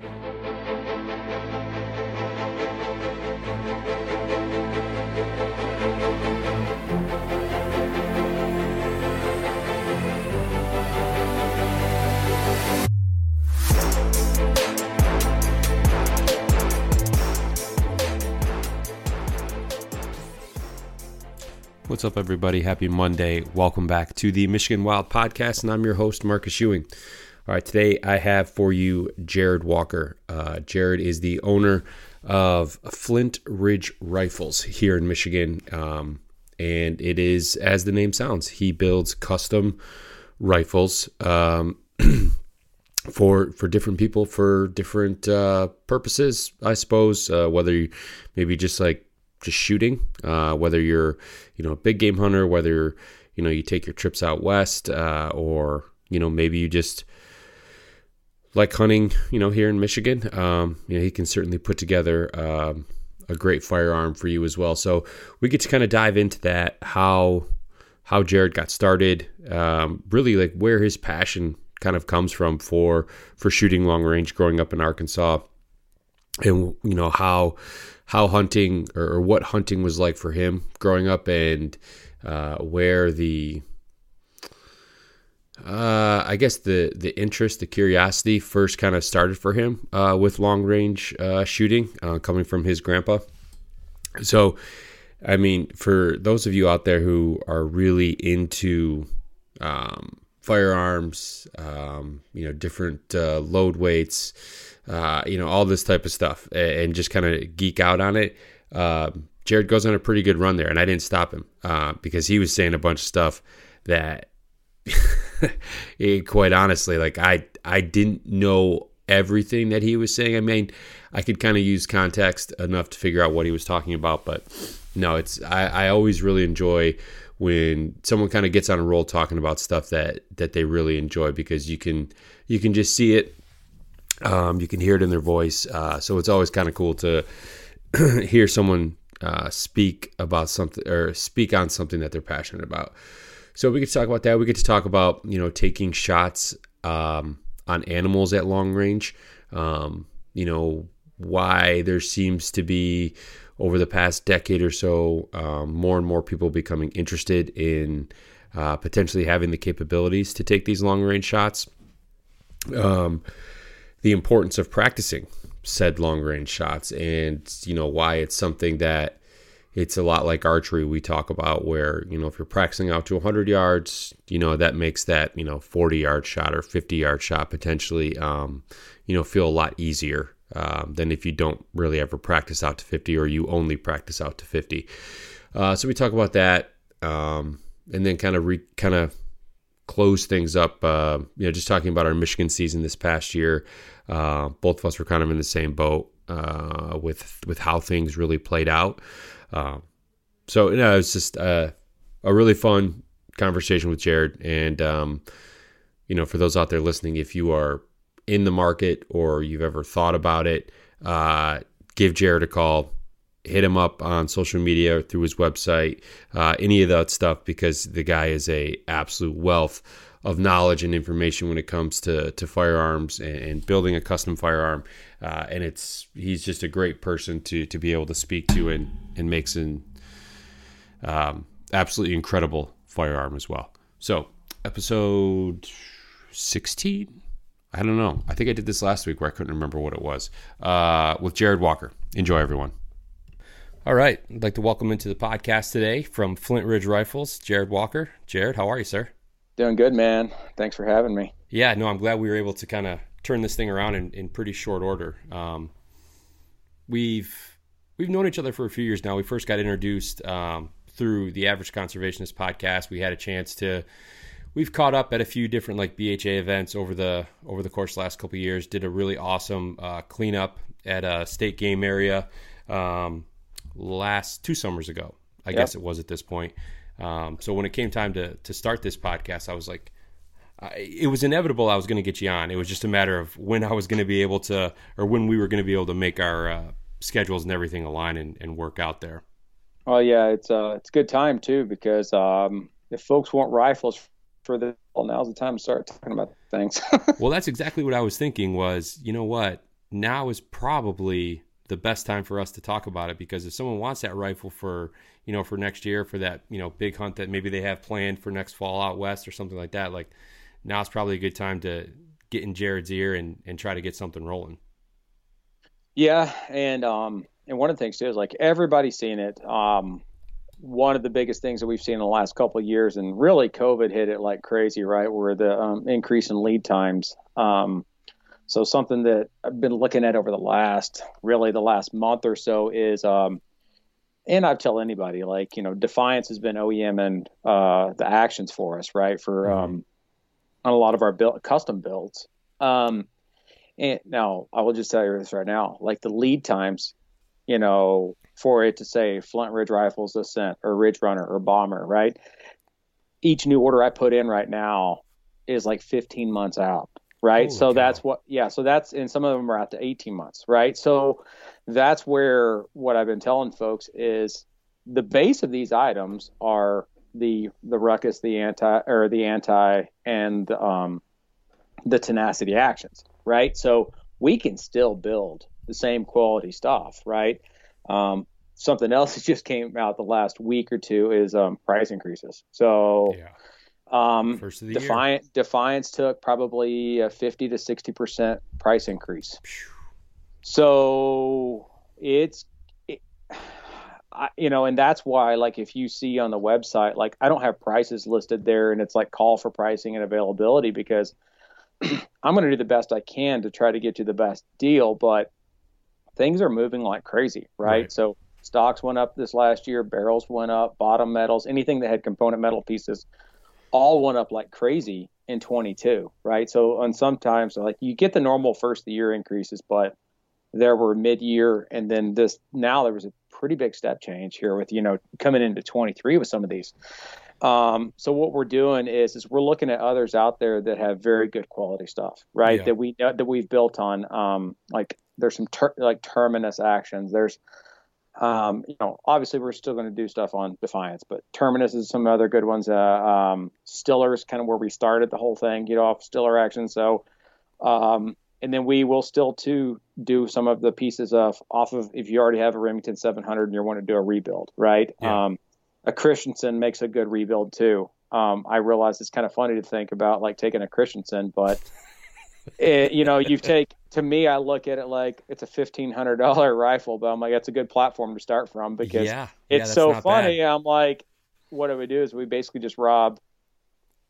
What's up, everybody? Happy Monday. Welcome back to the Michigan Wild Podcast, and I'm your host, Marcus Ewing. All right, today I have for you Jared Walker. Uh, Jared is the owner of Flint Ridge Rifles here in Michigan, um, and it is, as the name sounds, he builds custom rifles um, for for different people for different uh, purposes, I suppose. Uh, whether you maybe just like just shooting, uh, whether you're you know a big game hunter, whether you know you take your trips out west, uh, or you know maybe you just like hunting, you know, here in Michigan. Um, you know, he can certainly put together um, a great firearm for you as well. So we get to kind of dive into that how how Jared got started, um, really like where his passion kind of comes from for for shooting long range growing up in Arkansas, and you know how how hunting or, or what hunting was like for him growing up, and uh, where the uh, I guess the the interest, the curiosity first kind of started for him uh, with long range uh, shooting, uh, coming from his grandpa. So, I mean, for those of you out there who are really into um, firearms, um, you know, different uh, load weights, uh, you know, all this type of stuff, and just kind of geek out on it. Um, Jared goes on a pretty good run there, and I didn't stop him because he was saying a bunch of stuff that quite honestly, like I I didn't know everything that he was saying. I mean, I could kind of use context enough to figure out what he was talking about, but no, it's I, I always really enjoy when someone kind of gets on a roll talking about stuff that that they really enjoy because you can you can just see it, um, you can hear it in their voice. Uh, so it's always kind of cool to hear someone uh, speak about something or speak on something that they're passionate about. So we get to talk about that. We get to talk about you know taking shots um, on animals at long range. Um, you know why there seems to be over the past decade or so um, more and more people becoming interested in uh, potentially having the capabilities to take these long range shots. Um, the importance of practicing said long range shots, and you know why it's something that it's a lot like archery we talk about where you know if you're practicing out to 100 yards you know that makes that you know 40 yard shot or 50 yard shot potentially um, you know feel a lot easier um, than if you don't really ever practice out to 50 or you only practice out to 50 uh, so we talk about that um, and then kind of re kind of close things up uh, you know just talking about our michigan season this past year uh, both of us were kind of in the same boat uh, with with how things really played out um, so you know, it was just uh, a really fun conversation with Jared. And um, you know, for those out there listening, if you are in the market or you've ever thought about it, uh, give Jared a call. Hit him up on social media through his website, uh, any of that stuff, because the guy is a absolute wealth of knowledge and information when it comes to to firearms and, and building a custom firearm. Uh, and it's he's just a great person to to be able to speak to and and makes an um, absolutely incredible firearm as well. So episode sixteen. I don't know. I think I did this last week where I couldn't remember what it was uh, with Jared Walker. enjoy, everyone. All right. I'd like to welcome into the podcast today from Flint Ridge Rifles, Jared Walker. Jared, how are you, sir? Doing good, man. Thanks for having me. Yeah, no, I'm glad we were able to kind of turn this thing around in, in pretty short order. Um, we've we've known each other for a few years now. We first got introduced um, through the Average Conservationist podcast. We had a chance to we've caught up at a few different like BHA events over the over the course the last couple years. Did a really awesome uh, cleanup at a state game area. Um, last two summers ago. I yep. guess it was at this point. Um, so when it came time to to start this podcast, I was like, I, it was inevitable I was going to get you on. It was just a matter of when I was going to be able to, or when we were going to be able to make our uh, schedules and everything align and, and, work out there. Well, yeah, it's uh, it's a good time too because um, if folks want rifles for the well, now's the time to start talking about things. well, that's exactly what I was thinking. Was you know what? Now is probably the best time for us to talk about it because if someone wants that rifle for you know for next year for that you know big hunt that maybe they have planned for next fall out west or something like that like now it's probably a good time to get in jared's ear and and try to get something rolling yeah and um and one of the things too is like everybody's seen it um one of the biggest things that we've seen in the last couple of years and really covid hit it like crazy right where the um, increase in lead times um so something that I've been looking at over the last, really the last month or so is, um, and I've tell anybody like you know Defiance has been OEM and uh, the actions for us, right? For mm-hmm. um, on a lot of our build, custom builds. Um, and now I will just tell you this right now, like the lead times, you know, for it to say Flint Ridge Rifles Ascent or Ridge Runner or Bomber, right? Each new order I put in right now is like 15 months out right? Holy so cow. that's what, yeah. So that's, and some of them are out to 18 months, right? So that's where what I've been telling folks is the base of these items are the the ruckus, the anti or the anti, and um, the tenacity actions, right? So we can still build the same quality stuff, right? Um, something else that just came out the last week or two is um, price increases. So. Yeah um, First of the Defiant, year. Defiance took probably a 50 to 60 percent price increase. So it's, it, I, you know, and that's why, like, if you see on the website, like, I don't have prices listed there, and it's like call for pricing and availability because I'm going to do the best I can to try to get you the best deal, but things are moving like crazy, right? right. So stocks went up this last year, barrels went up, bottom metals, anything that had component metal pieces all went up like crazy in 22, right? So, and sometimes like you get the normal first of the year increases, but there were mid year and then this now there was a pretty big step change here with you know coming into 23 with some of these. Um, so what we're doing is is we're looking at others out there that have very good quality stuff, right? Yeah. That we that we've built on. Um, like there's some ter- like terminus actions. There's um, you know, obviously we're still going to do stuff on Defiance, but Terminus is some other good ones. Uh, um, Stiller's kind of where we started the whole thing, get off Stiller action. So, um, and then we will still too do some of the pieces of off of if you already have a Remington 700 and you want to do a rebuild, right? Yeah. Um, a Christensen makes a good rebuild too. Um, I realize it's kind of funny to think about like taking a Christensen, but it, you know, you take to me, I look at it like it's a fifteen hundred dollar rifle, but I'm like, that's a good platform to start from because yeah, it's yeah, so funny. Bad. I'm like, what do we do? Is we basically just rob,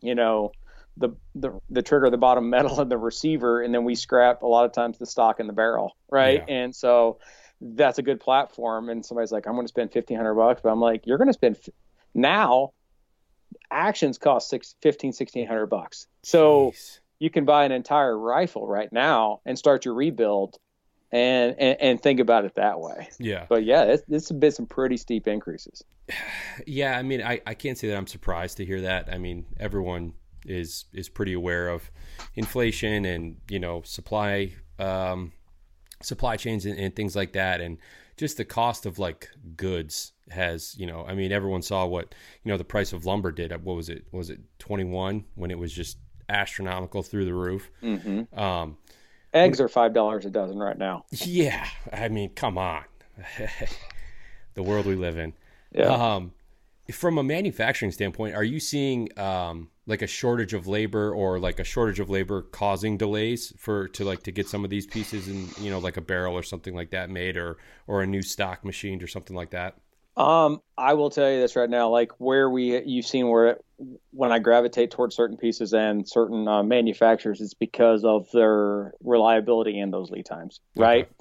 you know, the the the trigger, the bottom metal, and the receiver, and then we scrap a lot of times the stock and the barrel, right? Yeah. And so that's a good platform. And somebody's like, I'm going to spend fifteen hundred bucks, but I'm like, you're going to spend f- now. Actions cost six, 15, 1600 bucks. So Jeez you can buy an entire rifle right now and start your rebuild and, and, and think about it that way. Yeah. But yeah, it's, it's been some pretty steep increases. Yeah. I mean, I, I can't say that I'm surprised to hear that. I mean, everyone is, is pretty aware of inflation and, you know, supply, um, supply chains and, and things like that. And just the cost of like goods has, you know, I mean, everyone saw what, you know, the price of lumber did. at What was it? Was it 21 when it was just astronomical through the roof. Mm-hmm. Um, Eggs are five dollars a dozen right now. Yeah, I mean, come on, the world we live in. Yeah. Um, from a manufacturing standpoint, are you seeing um, like a shortage of labor or like a shortage of labor causing delays for to like to get some of these pieces and you know like a barrel or something like that made or or a new stock machined or something like that? Um, I will tell you this right now, like where we you've seen where when I gravitate towards certain pieces and certain uh, manufacturers, it's because of their reliability and those lead times, right? Okay.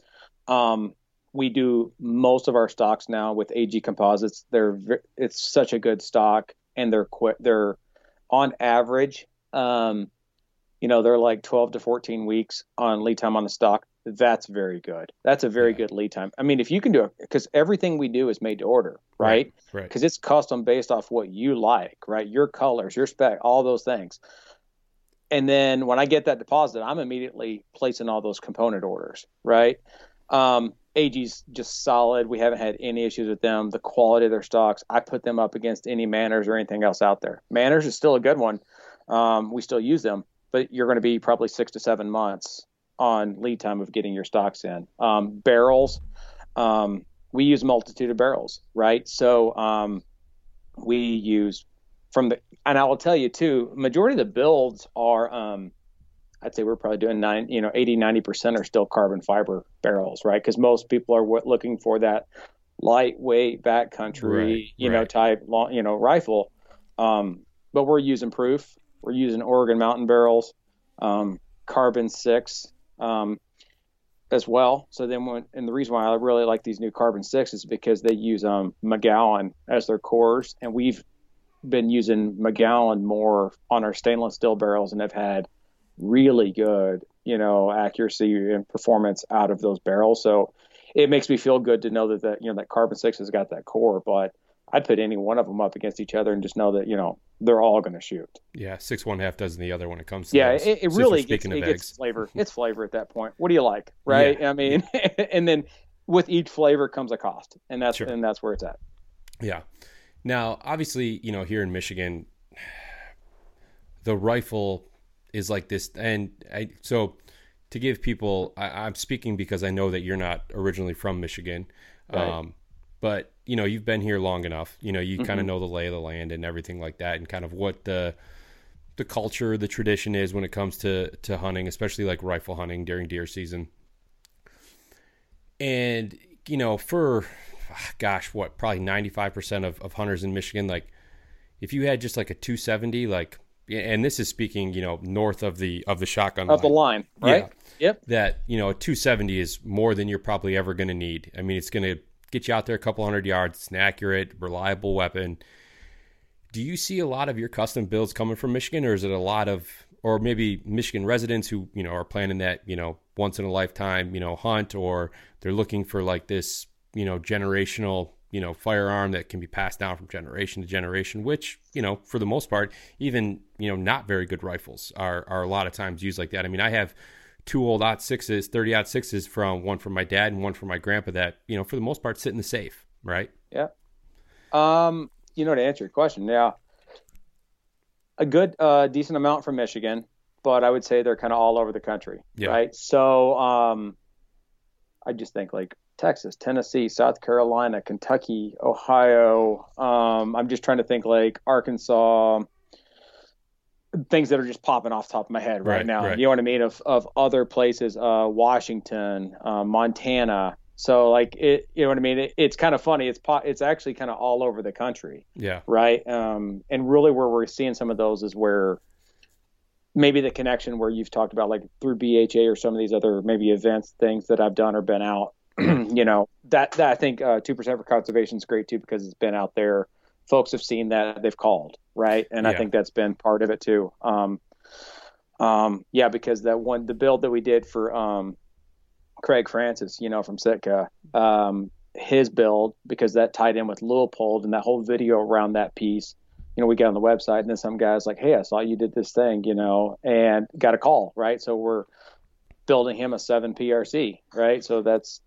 Um, we do most of our stocks now with AG composites. They're it's such a good stock, and they're quick. They're on average, um, you know, they're like 12 to 14 weeks on lead time on the stock. That's very good. That's a very yeah. good lead time. I mean, if you can do it, because everything we do is made to order, right? Right. Because right. it's custom based off what you like, right? Your colors, your spec, all those things. And then when I get that deposit, I'm immediately placing all those component orders, right? Um, AG's just solid. We haven't had any issues with them. The quality of their stocks, I put them up against any Manners or anything else out there. Manners is still a good one. Um, we still use them, but you're going to be probably six to seven months on lead time of getting your stocks in. Um, barrels, um, we use multitude of barrels, right? So um, we use from the, and I will tell you too, majority of the builds are um, I'd say we're probably doing nine, you know, 80, 90% are still carbon fiber barrels, right? Because most people are w- looking for that lightweight backcountry, right, you right. know, type, long, you know, rifle. Um, but we're using proof. We're using Oregon Mountain barrels, um, carbon six um, as well. So then, when, and the reason why I really like these new carbon six is because they use um, McGowen as their cores, and we've been using McGowen more on our stainless steel barrels and have had really good, you know, accuracy and performance out of those barrels. So it makes me feel good to know that that you know that carbon six has got that core, but I'd put any one of them up against each other and just know that you know they're all going to shoot. Yeah, six one half dozen the other when it comes to yeah. Those. It, it really gets, it gets flavor. It's flavor at that point. What do you like, right? Yeah. I mean, and then with each flavor comes a cost, and that's sure. and that's where it's at. Yeah. Now, obviously, you know, here in Michigan, the rifle is like this, and I so to give people, I, am speaking because I know that you're not originally from Michigan, right. um, but you know you've been here long enough. You know you mm-hmm. kind of know the lay of the land and everything like that, and kind of what the the culture, the tradition is when it comes to to hunting, especially like rifle hunting during deer season. And you know, for gosh, what probably ninety five percent of of hunters in Michigan, like if you had just like a two seventy, like and this is speaking, you know, north of the of the shotgun of line. the line, right? Yeah, yep. That you know, a 270 is more than you're probably ever going to need. I mean, it's going to get you out there a couple hundred yards. It's an accurate, reliable weapon. Do you see a lot of your custom builds coming from Michigan, or is it a lot of, or maybe Michigan residents who you know are planning that you know once in a lifetime you know hunt, or they're looking for like this you know generational you know firearm that can be passed down from generation to generation which you know for the most part even you know not very good rifles are are a lot of times used like that. I mean i have two old aught sixes 30 aught sixes from one from my dad and one from my grandpa that you know for the most part sit in the safe right? Yeah. Um you know to answer your question yeah a good uh decent amount from michigan but i would say they're kind of all over the country yeah. right? So um i just think like Texas, Tennessee, South Carolina, Kentucky, Ohio. Um, I'm just trying to think like Arkansas, things that are just popping off top of my head right, right now. Right. You know what I mean? Of of other places, uh, Washington, uh, Montana. So like it, you know what I mean? It, it's kind of funny. It's po- it's actually kind of all over the country. Yeah. Right. Um, and really where we're seeing some of those is where maybe the connection where you've talked about like through BHA or some of these other maybe events things that I've done or been out you know that that I think uh, two uh, percent for conservation is great too because it's been out there. Folks have seen that they've called right, and yeah. I think that's been part of it too. Um, um, yeah, because that one the build that we did for um, Craig Francis, you know, from Sitka, um, his build because that tied in with Leupold and that whole video around that piece. You know, we got on the website and then some guys like, "Hey, I saw you did this thing," you know, and got a call, right? So we're building him a seven PRC, right? So that's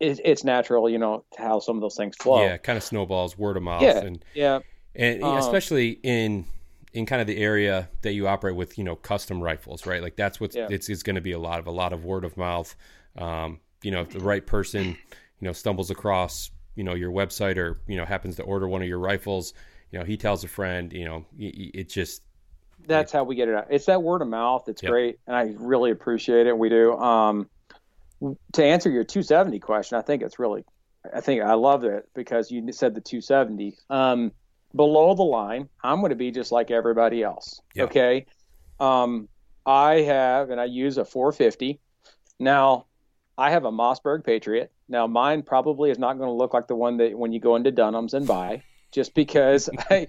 it, it's natural, you know, how some of those things flow. Yeah, kind of snowballs, word of mouth, yeah, and yeah, and um, especially in in kind of the area that you operate with, you know, custom rifles, right? Like that's what yeah. it's, it's going to be a lot of a lot of word of mouth. Um, you know, if the right person, you know, stumbles across you know your website or you know happens to order one of your rifles, you know he tells a friend, you know it just that's how we get it out. It's that word of mouth. It's yep. great, and I really appreciate it. We do. Um, to answer your 270 question, I think it's really, I think I love it because you said the 270. Um, below the line, I'm going to be just like everybody else. Yep. Okay. Um, I have, and I use a 450. Now, I have a Mossberg Patriot. Now, mine probably is not going to look like the one that when you go into Dunham's and buy, just because I,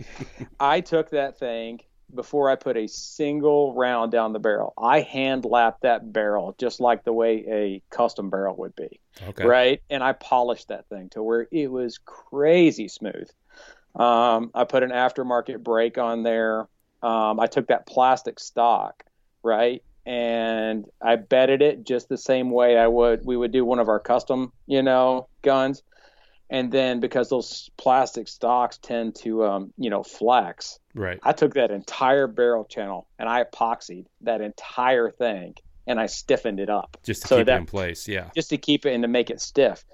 I took that thing before I put a single round down the barrel. I hand lap that barrel just like the way a custom barrel would be. Okay. Right. And I polished that thing to where it was crazy smooth. Um, I put an aftermarket brake on there. Um, I took that plastic stock, right, and I bedded it just the same way I would we would do one of our custom, you know, guns. And then because those plastic stocks tend to, um, you know, flex, right? I took that entire barrel channel and I epoxied that entire thing and I stiffened it up just to so keep that, it in place. Yeah, just to keep it and to make it stiff.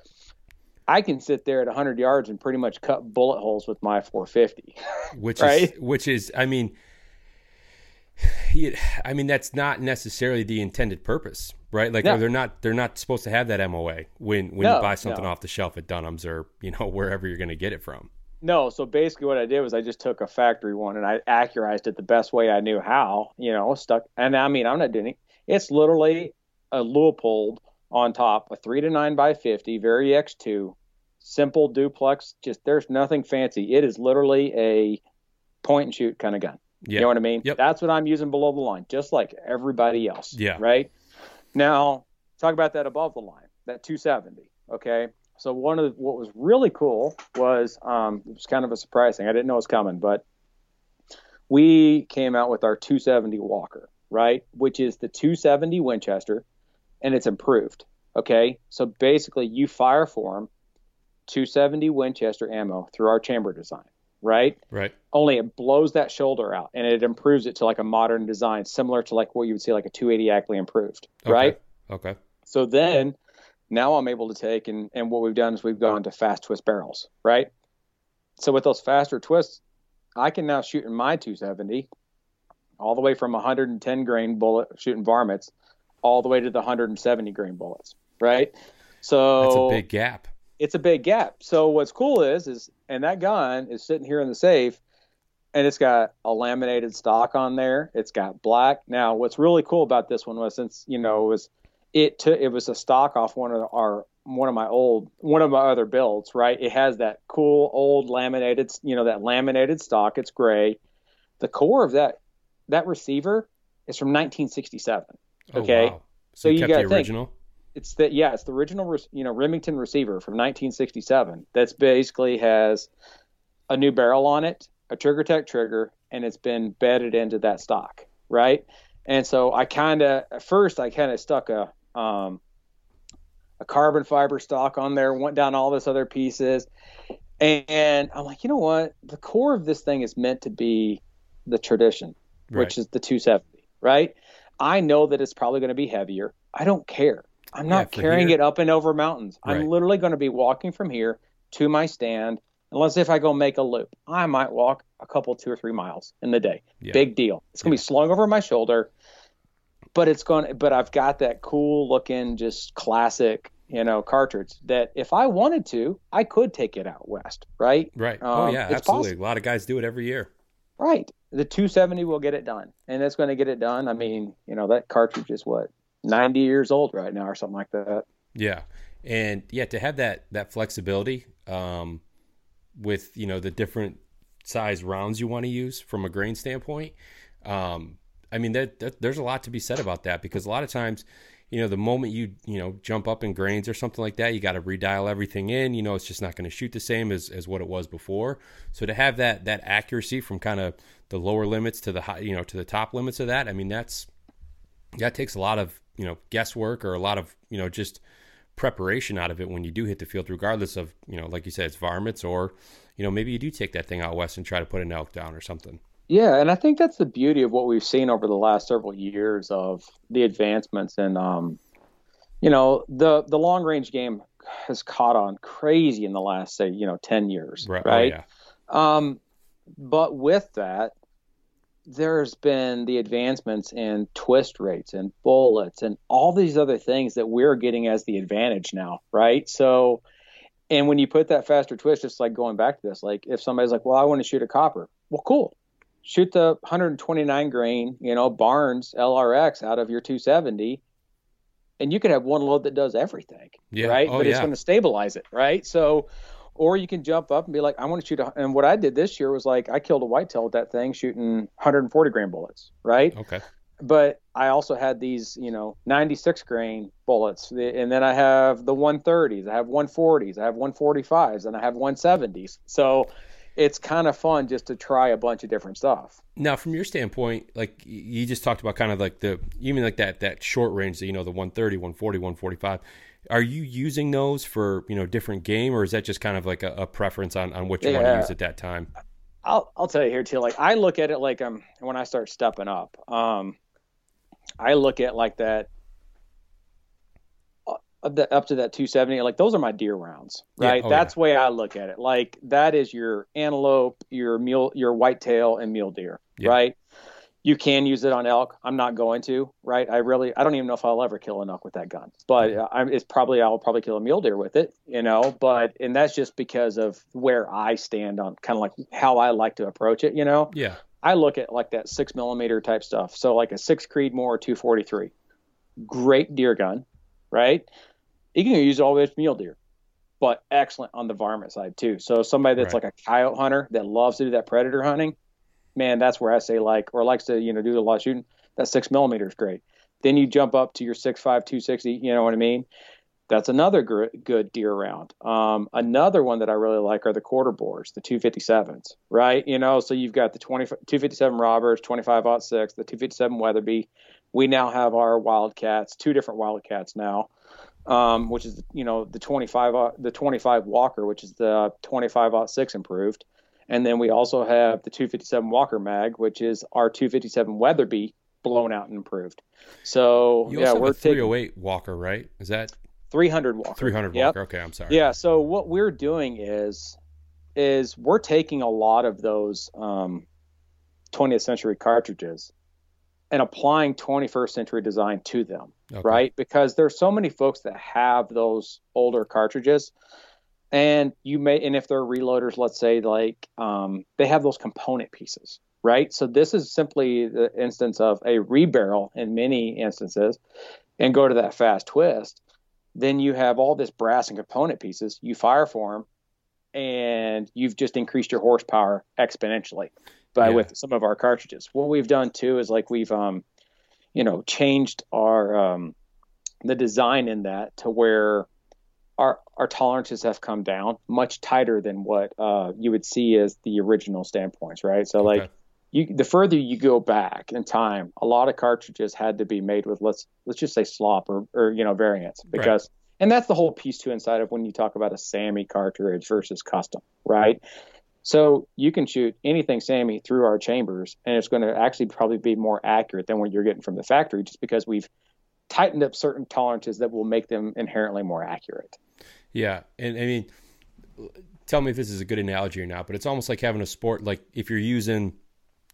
I can sit there at 100 yards and pretty much cut bullet holes with my 450. Which right? is which is I mean I mean that's not necessarily the intended purpose, right? Like no. they're not they're not supposed to have that MOA when when no, you buy something no. off the shelf at Dunham's or you know wherever you're going to get it from. No, so basically what I did was I just took a factory one and I accurized it the best way I knew how, you know, stuck and I mean I'm not doing it. It's literally a Leupold on top, a three to nine by fifty, Vari X2, simple duplex. Just there's nothing fancy. It is literally a point and shoot kind of gun. You know what I mean? Yep. That's what I'm using below the line, just like everybody else. Yeah. Right. Now, talk about that above the line, that 270. Okay. So one of the, what was really cool was um, it was kind of a surprise thing. I didn't know it was coming, but we came out with our 270 Walker, right? Which is the 270 Winchester, and it's improved. Okay. So basically, you fire for them 270 Winchester ammo through our chamber design right? Right. Only it blows that shoulder out and it improves it to like a modern design, similar to like what you would see like a 280 Ackley improved, okay. right? Okay. So then now I'm able to take and, and what we've done is we've gone to fast twist barrels, right? So with those faster twists, I can now shoot in my 270 all the way from 110 grain bullet shooting varmints all the way to the 170 grain bullets, right? So that's a big gap it's a big gap. So what's cool is is and that gun is sitting here in the safe and it's got a laminated stock on there. It's got black. Now what's really cool about this one was since, you know, it was it took it was a stock off one of our one of my old one of my other builds, right? It has that cool old laminated, you know, that laminated stock. It's gray. The core of that that receiver is from 1967. Okay. Oh, wow. So, so you, you got the original. Think, it's that yeah, it's the original you know Remington receiver from 1967. That's basically has a new barrel on it, a Trigger Tech trigger, and it's been bedded into that stock, right? And so I kind of at first I kind of stuck a um, a carbon fiber stock on there, went down all this other pieces, and I'm like, you know what? The core of this thing is meant to be the tradition, right. which is the 270, right? I know that it's probably going to be heavier. I don't care. I'm not yeah, carrying here. it up and over mountains. Right. I'm literally going to be walking from here to my stand. Unless if I go make a loop, I might walk a couple, two or three miles in the day. Yeah. Big deal. It's going to yeah. be slung over my shoulder, but it's going. But I've got that cool looking, just classic, you know, cartridge that if I wanted to, I could take it out west. Right. Right. Oh, um, oh yeah, absolutely. Possible. A lot of guys do it every year. Right. The 270 will get it done, and it's going to get it done. I mean, you know, that cartridge is what 90 years old right now or something like that. Yeah. And yeah, to have that, that flexibility, um, with, you know, the different size rounds you want to use from a grain standpoint. Um, I mean, that, that, there's a lot to be said about that because a lot of times, you know, the moment you, you know, jump up in grains or something like that, you got to redial everything in, you know, it's just not going to shoot the same as, as what it was before. So to have that, that accuracy from kind of the lower limits to the high, you know, to the top limits of that, I mean, that's, that takes a lot of you know guesswork or a lot of you know just preparation out of it when you do hit the field, regardless of you know like you said it's varmints or you know maybe you do take that thing out west and try to put an elk down or something. Yeah, and I think that's the beauty of what we've seen over the last several years of the advancements and um, you know the the long range game has caught on crazy in the last say you know 10 years Right. Oh, right yeah. um but with that there's been the advancements in twist rates and bullets and all these other things that we're getting as the advantage now right? So and when you put that faster twist it's like going back to this like if somebody's like well i want to shoot a copper. Well cool. Shoot the 129 grain you know barnes lrx out of your 270 and you can have one load that does everything Yeah. right? Oh, but it's going to stabilize it right? So or you can jump up and be like i want to shoot a, and what i did this year was like i killed a whitetail with that thing shooting 140 grain bullets right Okay. but I also had these, you know, 96 grain bullets, and then I have the 130s, I have 140s, I have 145s, and I have 170s. So it's kind of fun just to try a bunch of different stuff. Now, from your standpoint, like you just talked about kind of like the, you mean like that, that short range, you know, the 130, 140, 145. Are you using those for, you know, different game or is that just kind of like a, a preference on, on what you want to use at that time? I'll I'll tell you here too. Like I look at it like um when I start stepping up, um, I look at like that. uh, Up to that 270, like those are my deer rounds, Yeah, right? oh, That's the way I look at it. Like that is your antelope, your mule, your whitetail, and mule deer, Yeah. right? You can use it on elk. I'm not going to, right? I really, I don't even know if I'll ever kill an elk with that gun, but I'm, it's probably I'll probably kill a mule deer with it, you know. But and that's just because of where I stand on kind of like how I like to approach it, you know. Yeah. I look at like that six millimeter type stuff. So like a six Creedmoor 243, great deer gun, right? You can use it all the way to mule deer, but excellent on the varmint side too. So somebody that's Right. like a coyote hunter that loves to do that predator hunting, man, that's where I say like, or likes to, you know, do a lot of shooting. That six millimeter is great. Then you jump up to your six five two sixty. You know what I mean? That's another gr- good deer round. Um, another one that I really like are the quarter bores, the 257s, right? You know, so you've got the 20, 257 Roberts, 25 aught six, the 257 Weatherby. We now have our Wildcats, two different Wildcats now, um, which is you know the 25 aught- the 25 Walker, which is the 25 aught six improved, and then we also have the 257 Walker Mag, which is our 257 Weatherby blown out and improved. So You yeah, we're have a taking 308 Walker, right? Is that 300 Walker. 300 Yep. Walker? Okay. I'm sorry. Yeah. So what we're doing is is we're taking a lot of those um, 20th century cartridges and applying 21st century design to them, Okay. right? Because there's so many folks that have those older cartridges, and you may and if they're reloaders, let's say like um, they have those component pieces, right? So this is simply the instance of a rebarrel in many instances, and go to that fast twist then you have all this brass and component pieces. You fire for them, and you've just increased your horsepower exponentially by Yeah. with some of our cartridges. What we've done too is like we've um, you know, changed our um, the design in that to where our tolerances have come down much tighter than what uh, you would see as the original standpoints, right? So like you the further you go back in time, a lot of cartridges had to be made with let's let's just say slop or, or you know variants because and that's the whole piece too inside of when you talk about a SAAMI cartridge versus custom, right? So you can shoot anything SAAMI through our chambers, and it's going to actually probably be more accurate than what you're getting from the factory, just because we've tightened up certain tolerances that will make them inherently more accurate. Yeah, and I mean, tell me if this is a good analogy or not, but it's almost like having a sport. Like if you're using,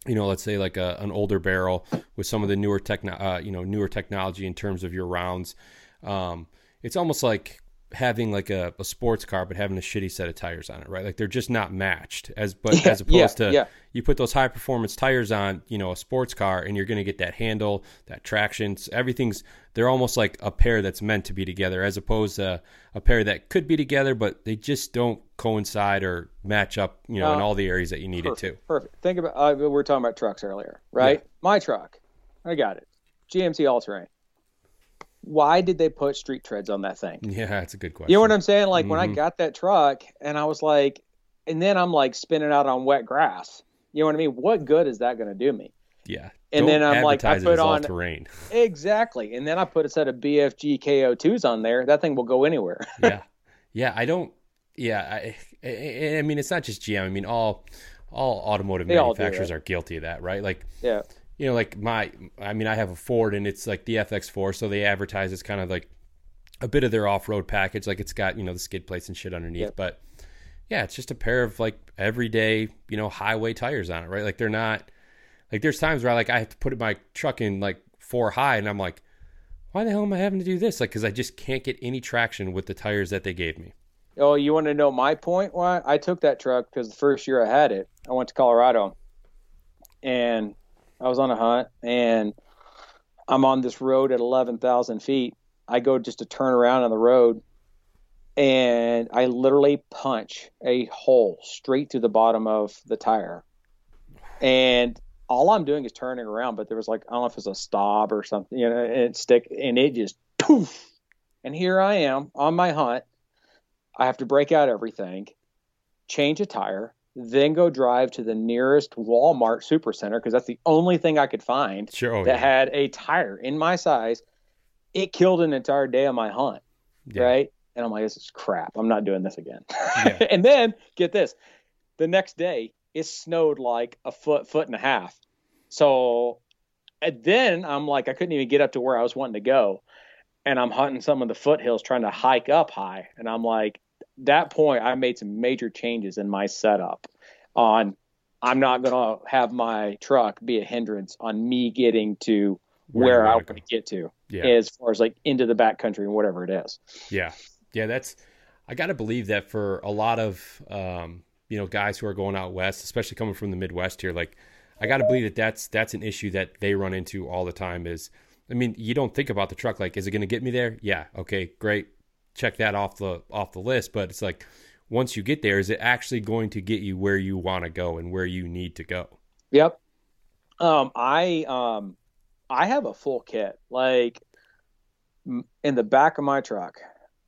you know, let's say like a, an older barrel with some of the newer techno, uh, you know, newer technology in terms of your rounds. Um, it's almost like having like a, a sports car, but having a shitty set of tires on it, right? Like they're just not matched. As but Yeah, as opposed yeah, to yeah. you put those high performance tires on, you know, a sports car, and you're going to get that handle, that traction. Everything's they're almost like a pair that's meant to be together, as opposed to a pair that could be together, but they just don't coincide or match up, you know, in Uh, all the areas that you need it to. Perfect. Perfect. Think about uh, we were talking about trucks earlier, right? My truck, I got it. GMC All Terrain. Why did they put street treads on that thing? Yeah, that's a good question. You know what I'm saying? Like when I Mhm. got that truck, and I was like, and then I'm like spinning out on wet grass. You know what I mean? What good is that going to do me? yeah, and Don't then I'm like, I put on- all-terrain. Exactly. And then I put a set of BFG KO2s on there. That thing will go anywhere. yeah, yeah. I don't. Yeah, I, I. I mean, it's not just GM. I mean, all all automotive They manufacturers that. are guilty of that, right? Like, yeah. You know, like my. I mean, I have a Ford, and it's like the FX4, so they advertise it's kind of like a bit of their off-road package. Like it's got you know the skid plates and shit underneath, Yep. but yeah, it's just a pair of like everyday you know highway tires on it, right? Like they're not like there's times where I like I have to put my truck in like four high, and I'm like, why the hell am I having to do this? Like because I just can't get any traction with the tires that they gave me. Oh, you want to know my point? Why I took that truck because the first year I had it, I went to Colorado, and I was on a hunt, and I'm on this road at 11,000 feet. I go just to turn around on the road, and I literally punch a hole straight through the bottom of the tire, and all I'm doing is turning around. But there was like I don't know if it's a stop or something, you know, and it stick, and it just poof, and here I am on my hunt. I have to break out everything, change a tire, then go drive to the nearest Walmart supercenter because that's the only thing I could find Sure, oh, that yeah. had a tire in my size. It killed an entire day of my hunt, Yeah. right? And I'm like, this is crap. I'm not doing this again. Yeah. and then get this, the next day it snowed like a foot, foot and a half. So and then I'm like, I couldn't even get up to where I was wanting to go. And I'm hunting some of the foothills trying to hike up high. And I'm like, that point, I made some major changes in my setup on I'm not going to have my truck be a hindrance on me getting to Where where, I wanna get to Yeah. as far as like into the back country and whatever it is. Yeah, yeah, that's. I got to believe that for a lot of um, you know guys who are going out west, especially coming from the Midwest here, like I got to believe that that's that's an issue that they run into all the time. Is I mean, you don't think about the truck like, is it going to get me there? Yeah, okay, great, check that off the off the list. But it's like once you get there, is it actually going to get you where you want to go and where you need to go? Yep. Um, I um, I have a full kit. Like in the back of my truck,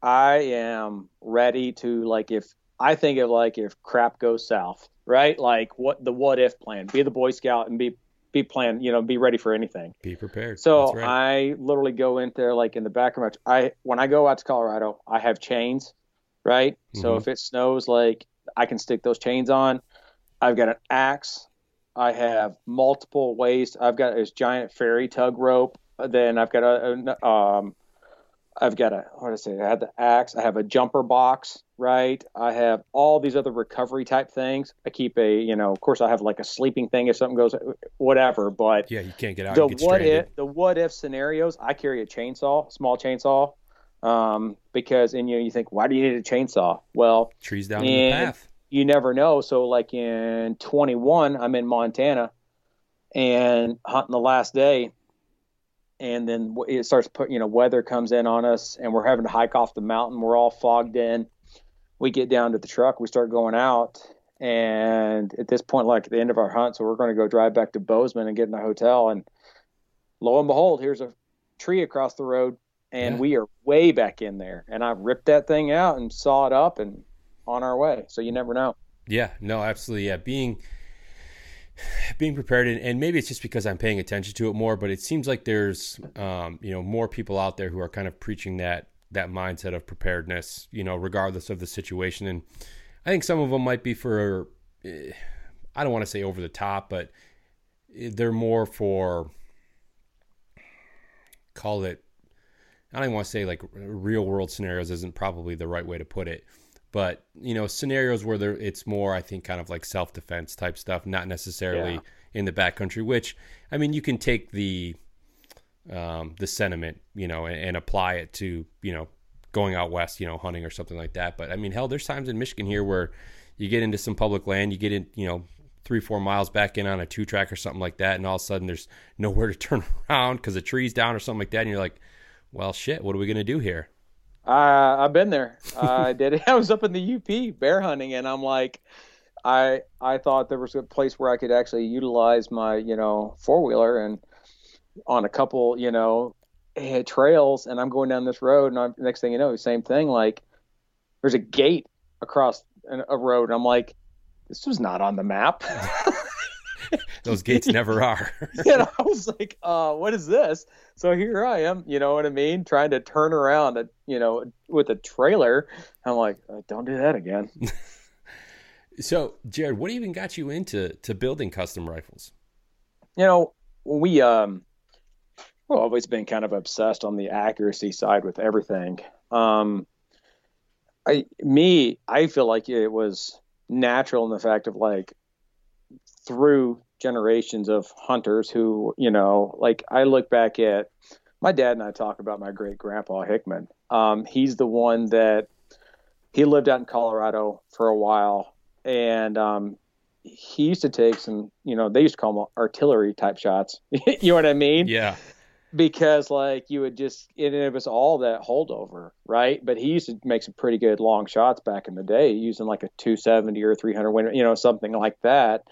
I am ready to like if I think of like if crap goes south, right? Like what the what if plan. Be the Boy Scout and be be plan. You know, be ready for anything. Be prepared. So right. I literally go in there like in the back of my I when I go out to Colorado, I have chains, right? So Mhm. if it snows, like I can stick those chains on. I've got an axe. I have multiple ways. I've got this giant ferry tug rope. Then I've got a, a um, I've got a what did I say? I have the axe. I have a jumper box, right? I have all these other recovery type things. I keep a, you know, of course I have like a sleeping thing if something goes, whatever. But yeah, you can't get out. the get what stranded. if the what if scenarios i carry a chainsaw small chainsaw um, because and you know you think why do you need a chainsaw well trees down in the path. you never know so like in 21 i'm in montana and hunting the last day and then it starts put you know weather comes in on us and we're having to hike off the mountain. We're all fogged in. We get down to the truck. We start going out. And at this point like at the end of our hunt so we're going to go drive back to bozeman and get in a hotel. And lo and behold here's a tree across the road and Yeah. we are way back in there. And i ripped that thing out and saw it up and on our way. So you never know. Yeah, no, absolutely. Yeah, being being prepared, and, and maybe it's just because I'm paying attention to it more, but it seems like there's um, you know more people out there who are kind of preaching that that mindset of preparedness, you know, regardless of the situation. And I think some of them might be for eh, I don't want to say over the top, but they're more for call it I don't even want to say like real world scenarios isn't probably the right way to put it but you know scenarios where there it's more i think kind of like self-defense type stuff not necessarily Yeah. in the backcountry which i mean you can take the um, the sentiment you know and, and apply it to you know going out west you know hunting or something like that but i mean hell there's times in michigan here where you get into some public land you get in you know three four miles back in on a two track or something like that and all of a sudden there's nowhere to turn around because the tree's down or something like that and you're like well shit what are we going to do here Uh, I've been there. I did it. I was up in the UP bear hunting, and I'm like, I I thought there was a place where I could actually utilize my you know four wheeler and on a couple you know eh, trails, and I'm going down this road, and I'm, next thing you know, same thing. Like there's a gate across a road, and I'm like, this was not on the map. those gates never are you know, I was like, uh, what is this? So here I am, you know what I mean, trying to turn around, a, you know, with a trailer. I'm like, uh, don't do that again. So, Jared, what even got you into to building custom rifles? You know, we um, we've always been kind of obsessed on the accuracy side with everything. Um, I me, I feel like it was natural in the fact of like through generations of hunters who, you know, like I look back at my dad and I talk about my great grandpa Hickman. Um, he's the one that he lived out in Colorado for a while, and um, he used to take some, you know, they used to call them artillery type shots. you know what I mean? Yeah. Because like you would just, and it was all that holdover, right? But he used to make some pretty good long shots back in the day, using like a 270 or 300 winner, you know, something like that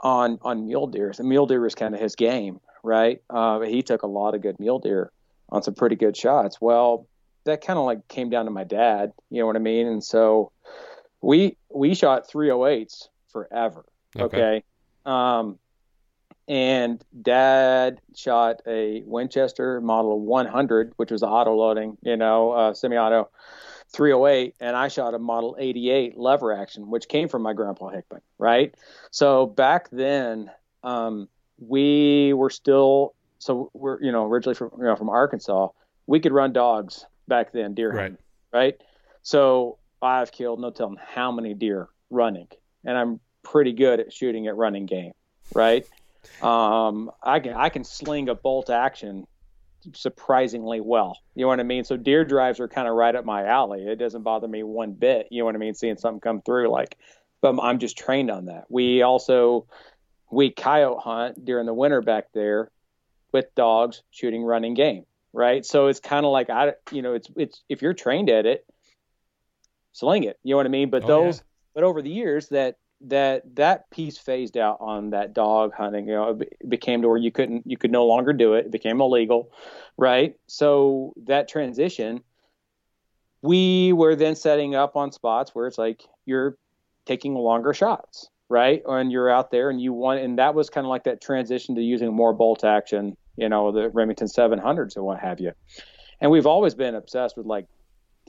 on on mule deer. And mule deer was kind of his game, right? Uh, he took a lot of good mule deer on some pretty good shots. Well, that kind of like came down to my dad, you know what I mean? And so we we shot 308s forever. Okay. okay? Um, and dad shot a Winchester Model 100, which was auto loading, you know, uh, semi-auto 308, and I shot a Model 88 lever action, which came from my grandpa Hickman, right? So back then, um, we were still so we're you know originally from you know from Arkansas. We could run dogs back then, deer hunting, right? right? So I've killed no telling how many deer running, and I'm pretty good at shooting at running game, right? Um, I can I can sling a bolt action surprisingly well. You know what I mean? So deer drives are kind of right up my alley. It doesn't bother me one bit. You know what I mean? Seeing something come through, like, but I'm just trained on that. We also we coyote hunt during the winter back there with dogs shooting running game, right? So it's kind of like I, you know, it's it's if you're trained at it, sling it. You know what I mean? But oh, those, yeah. but over the years that that that piece phased out on that dog hunting. You know, it became to where you couldn't, you could no longer do it. It became illegal, right? So that transition, we were then setting up on spots where it's like you're taking longer shots, right? And you're out there and you want, and that was kind of like that transition to using more bolt action, you know, the Remington 700s and what have you. And we've always been obsessed with like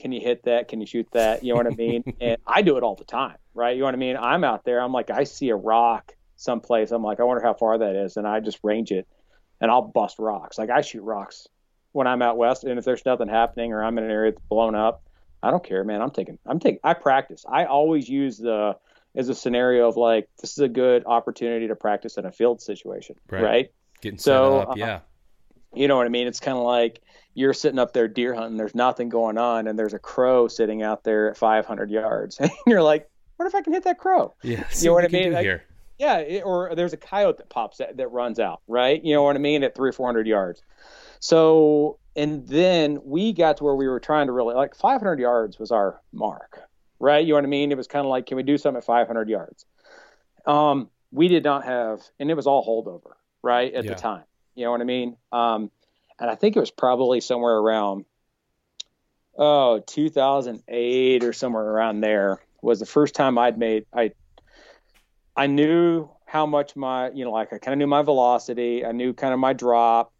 can you hit that? Can you shoot that? You know what I mean? and I do it all the time, right? You know what I mean? I'm out there. I'm like, I see a rock someplace. I'm like, I wonder how far that is, and I just range it, and I'll bust rocks. Like I shoot rocks when I'm out west, and if there's nothing happening or I'm in an area that's blown up, I don't care, man. I'm taking. I'm taking. I practice. I always use the as a scenario of like this is a good opportunity to practice in a field situation, right? right? Getting so, set up, uh, yeah. You know what I mean? It's kind of like you're sitting up there deer hunting, there's nothing going on, and there's a crow sitting out there at 500 yards, and you're like, what if I can hit that crow? Yeah, you know what I mean? Like. Yeah, it, or there's a coyote that pops that, that runs out, right? You know what I mean? At three or 400 yards. So, and then we got to where we were trying to really like 500 yards was our mark, right? You know what I mean? It was kind of like, can we do something at 500 yards? Um, we did not have, and it was all holdover, right, at yeah. the time. You know what I mean? Um, and I think it was probably somewhere around oh 2008 or somewhere around there was the first time I'd made I I knew how much my you know like I kind of knew my velocity. I knew kind of my drop.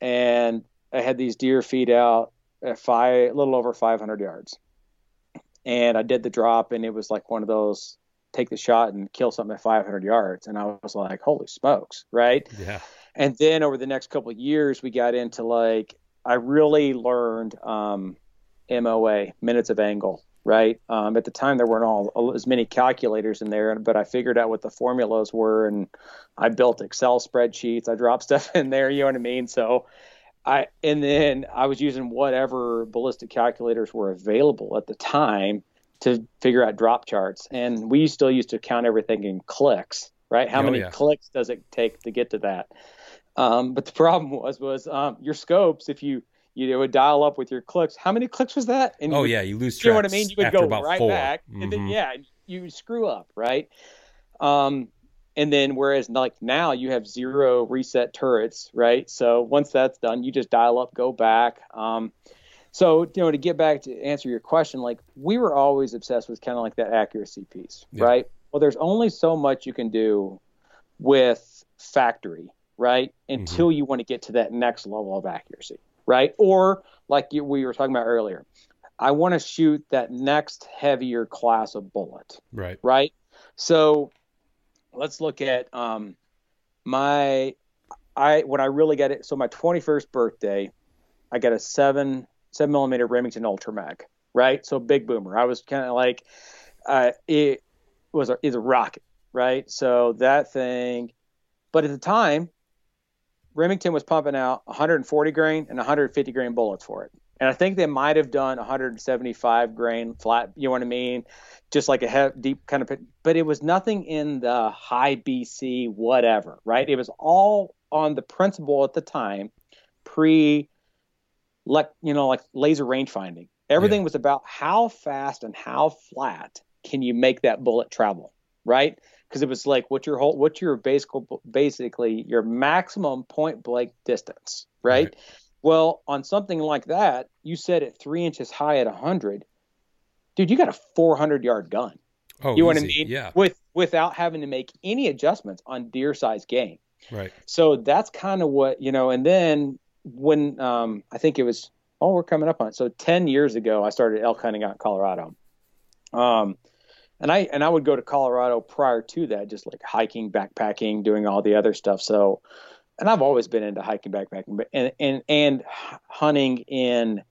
And I had these deer feed out at five a little over 500 yards. And I did the drop and it was like one of those take the shot and kill something at 500 yards. And I was like holy smokes right? Yeah and then over the next couple of years we got into like i really learned um, moa minutes of angle right? Um, at the time there weren't all as many calculators in there but i figured out what the formulas were and i built excel spreadsheets. I dropped stuff in there you know what i mean? So i and then i was using whatever ballistic calculators were available at the time to figure out drop charts. And we still used to count everything in clicks right? How oh, many yeah. clicks does it take to get to that um, but the problem was was um, your scopes. If you you would dial up with your clicks, how many clicks was that? And oh would, yeah, you lose. You know what I mean? You would go right four. back, mm-hmm. and then mm-hmm. yeah, you screw up, right? Um, and then whereas like now you have zero reset turrets, right? So once that's done, you just dial up, go back. Um, so you know to get back to answer your question, like we were always obsessed with kind of like that accuracy piece, yeah. right? Well, there's only so much you can do with factory right? Until mm-hmm. you want to get to that next level of accuracy, right? Or like you, we were talking about earlier, I want to shoot that next heavier class of bullet, right? Right. So let's look at um, my I when I really got it. So my 21st birthday, I got a seven seven millimeter Remington Ultra Mag, right? So big boomer. I was kind of like, uh, it was a, is a rocket, right? So that thing, but at the time, Remington was pumping out 140 grain and 150 grain bullets for it. And I think they might have done 175 grain flat, you know what I mean? Just like a deep kind of, but it was nothing in the high BC, whatever, right? It was all on the principle at the time, pre, like, you know, like laser range finding. Everything yeah. was about how fast and how flat can you make that bullet travel, right? Because it was like what's your whole, what's your basic, basically your maximum point blank distance, right? right well, on something like that, you set it three inches high at 100. Dude, you got a 400 yard gun. Oh, you know what I mean? Yeah. With without having to make any adjustments on deer size game. Right. So that's kind of what you know. And then when um, I think it was, oh, we're coming up on it. So 10 years ago, I started elk hunting out in Colorado. Um, and I and I would go to Colorado prior to that, just like hiking, backpacking, doing all the other stuff. So and I've always been into hiking, backpacking, but and and and hunting in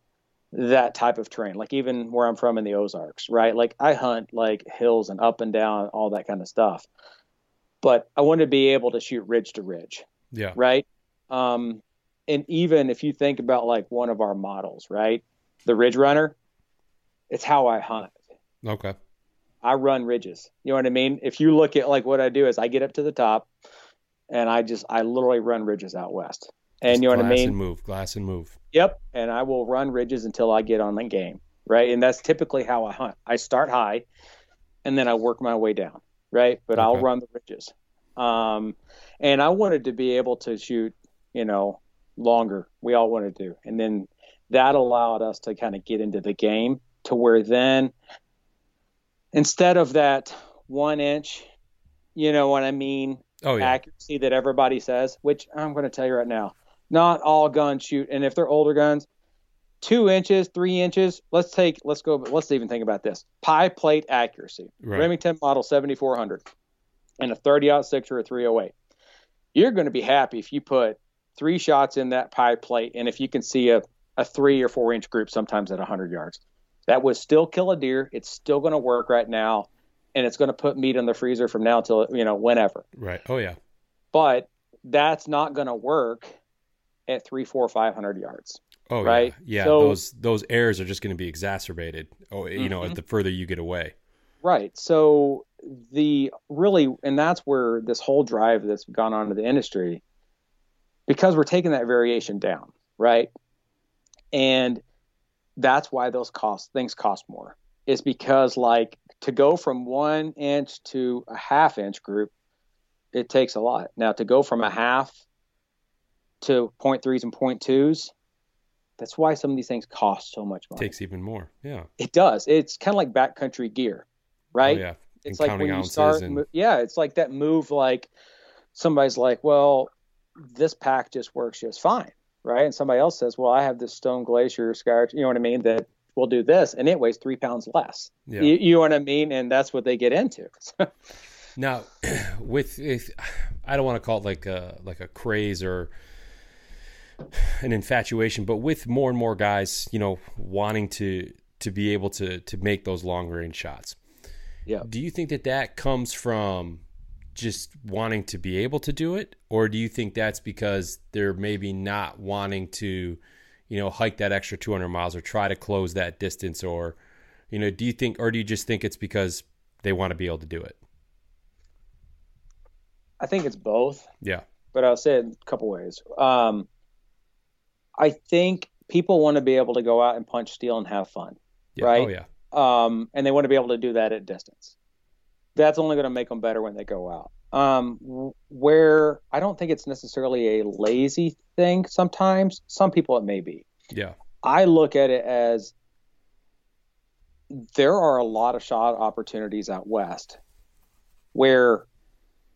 that type of terrain. Like even where I'm from in the Ozarks, right? Like I hunt like hills and up and down, all that kind of stuff. But I want to be able to shoot ridge to ridge. Yeah. Right. Um, and even if you think about like one of our models, right, the Ridge Runner, it's how I hunt. Okay. I run ridges. You know what I mean? If you look at like what I do is I get up to the top and I just I literally run ridges out west. And just you know what I mean? And move, glass and move. Yep. And I will run ridges until I get on the game, right? And that's typically how I hunt. I start high, and then I work my way down, right? But okay. I'll run the ridges. Um, and I wanted to be able to shoot, you know, longer. We all wanted to, do. and then that allowed us to kind of get into the game to where then instead of that one inch, you know what I mean, oh, yeah. accuracy that everybody says, which I'm going to tell you right now, not all guns shoot. And if they're older guns, two inches, three inches, let's take, let's go, let's even think about this pie plate accuracy. Right. Remington model 7400 and a 30 six or a 308. You're going to be happy if you put three shots in that pie plate and if you can see a, a three or four inch group sometimes at 100 yards. That would still kill a deer. It's still going to work right now and it's going to put meat in the freezer from now till you know whenever. Right. Oh yeah. But that's not going to work at three, four, five hundred yards. Oh right. Yeah. yeah. So, those those errors are just going to be exacerbated. Oh, you mm-hmm. know, the further you get away. Right. So the really, and that's where this whole drive that's gone on to the industry, because we're taking that variation down, right? And that's why those cost things cost more. Is because like to go from one inch to a half inch group, it takes a lot. Now to go from a half to point threes and point twos, that's why some of these things cost so much money. takes even more. Yeah. It does. It's kind of like backcountry gear, right? Oh, yeah. It's and like when you start, and... yeah, it's like that move. Like somebody's like, well, this pack just works just fine, right? And somebody else says, well, I have this Stone Glacier scar, you know what I mean? That we'll do this, and it weighs three pounds less. Yeah. You, you know what I mean? And that's what they get into. now, with if, I don't want to call it like a like a craze or an infatuation, but with more and more guys, you know, wanting to to be able to to make those long range shots. Yeah. Do you think that that comes from just wanting to be able to do it, or do you think that's because they're maybe not wanting to you know, hike that extra 200 miles or try to close that distance? Or, you know, do you think, or do you just think it's because they want to be able to do it? I think it's both. Yeah. But I'll say it a couple ways. Um, I think people want to be able to go out and punch steel and have fun, yeah. right? Oh yeah. Um, and they want to be able to do that at distance. That's only going to make them better when they go out um, where I don't think it's necessarily a lazy thing. Sometimes, some people it may be. Yeah. I look at it as there are a lot of shot opportunities out west where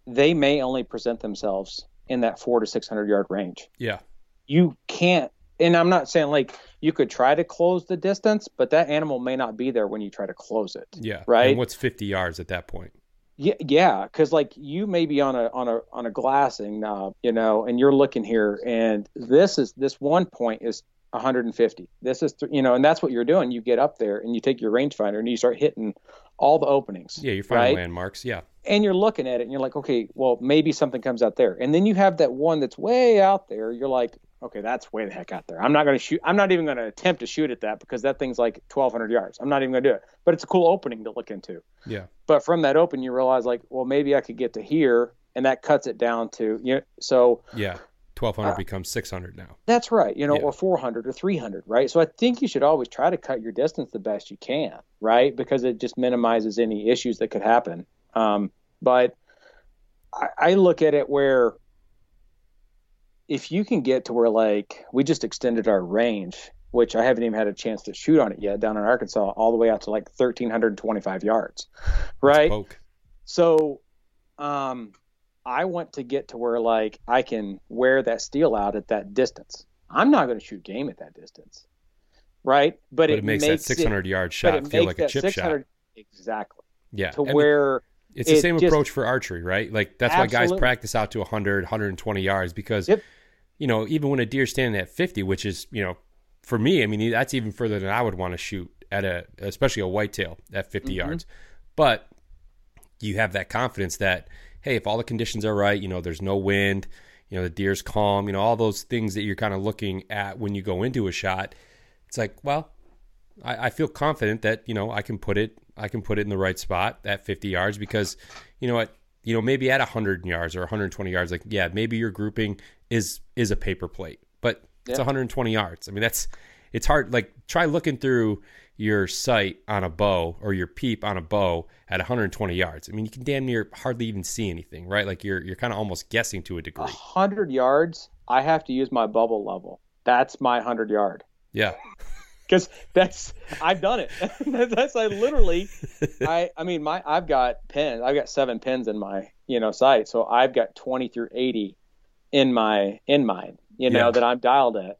they may only present themselves in that four to six hundred yard range. Yeah. You can't and I'm not saying like you could try to close the distance, but that animal may not be there when you try to close it. Yeah. Right. And what's 50 yards at that point? Yeah, yeah, because like you may be on a on a on a glassing knob, you know, and you're looking here, and this is this one point is 150. This is, th- you know, and that's what you're doing. You get up there and you take your rangefinder and you start hitting all the openings. Yeah, you're finding right? landmarks. Yeah. And you're looking at it and you're like, okay, well, maybe something comes out there. And then you have that one that's way out there. You're like, okay, that's way the heck out there. I'm not going to shoot. I'm not even going to attempt to shoot at that because that thing's like 1,200 yards. I'm not even going to do it. But it's a cool opening to look into. Yeah. But from that open, you realize like, well, maybe I could get to here, and that cuts it down to you know. So Yeah. 1200 becomes 600 now. that's right, you know, Yeah. or 400 or 300, right? So I think you should always try to cut your distance the best you can, right? Because it just minimizes any issues that could happen. Um, but I, I look at it where if you can get to where like we just extended our range, which I haven't even had a chance to shoot on it yet down in Arkansas, all the way out to like 1,325 yards, right? So, um, I want to get to where like I can wear that steel out at that distance. I'm not going to shoot game at that distance, right? But, But it, makes, that 600 yard shot feel like a chip shot. exactly Yeah. to where it's the it same just- approach for archery, right? Like that's why guys practice out to 100, 120 yards because Yep. You know, even when a deer's standing at 50, which is, you know, for me, I mean, that's even further than I would want to shoot at a especially a whitetail at 50 Mm-hmm. yards. But you have that confidence that hey, if all the conditions are right, you know, there's no wind, you know, the deer's calm, you know, all those things that you're kind of looking at when you go into a shot. It's like, well, I, I feel confident that you know I can put it I can put it in the right spot at 50 yards because you know what you know maybe at 100 yards or 120 yards like yeah maybe your grouping is is a paper plate but it's 120 yards I mean that's it's hard like try looking through your sight on a bow or your peep on a bow at 120 yards I mean you can damn near hardly even see anything right like you're you're kind of almost guessing to a degree hundred yards, I have to use my bubble level. That's my hundred yard. yeah because that's I've done it. that's I literally, I I mean my I've got pins. I've got seven pins in my you know sight, so I've got twenty through eighty in my in mine. You know Yeah. that I'm dialed at,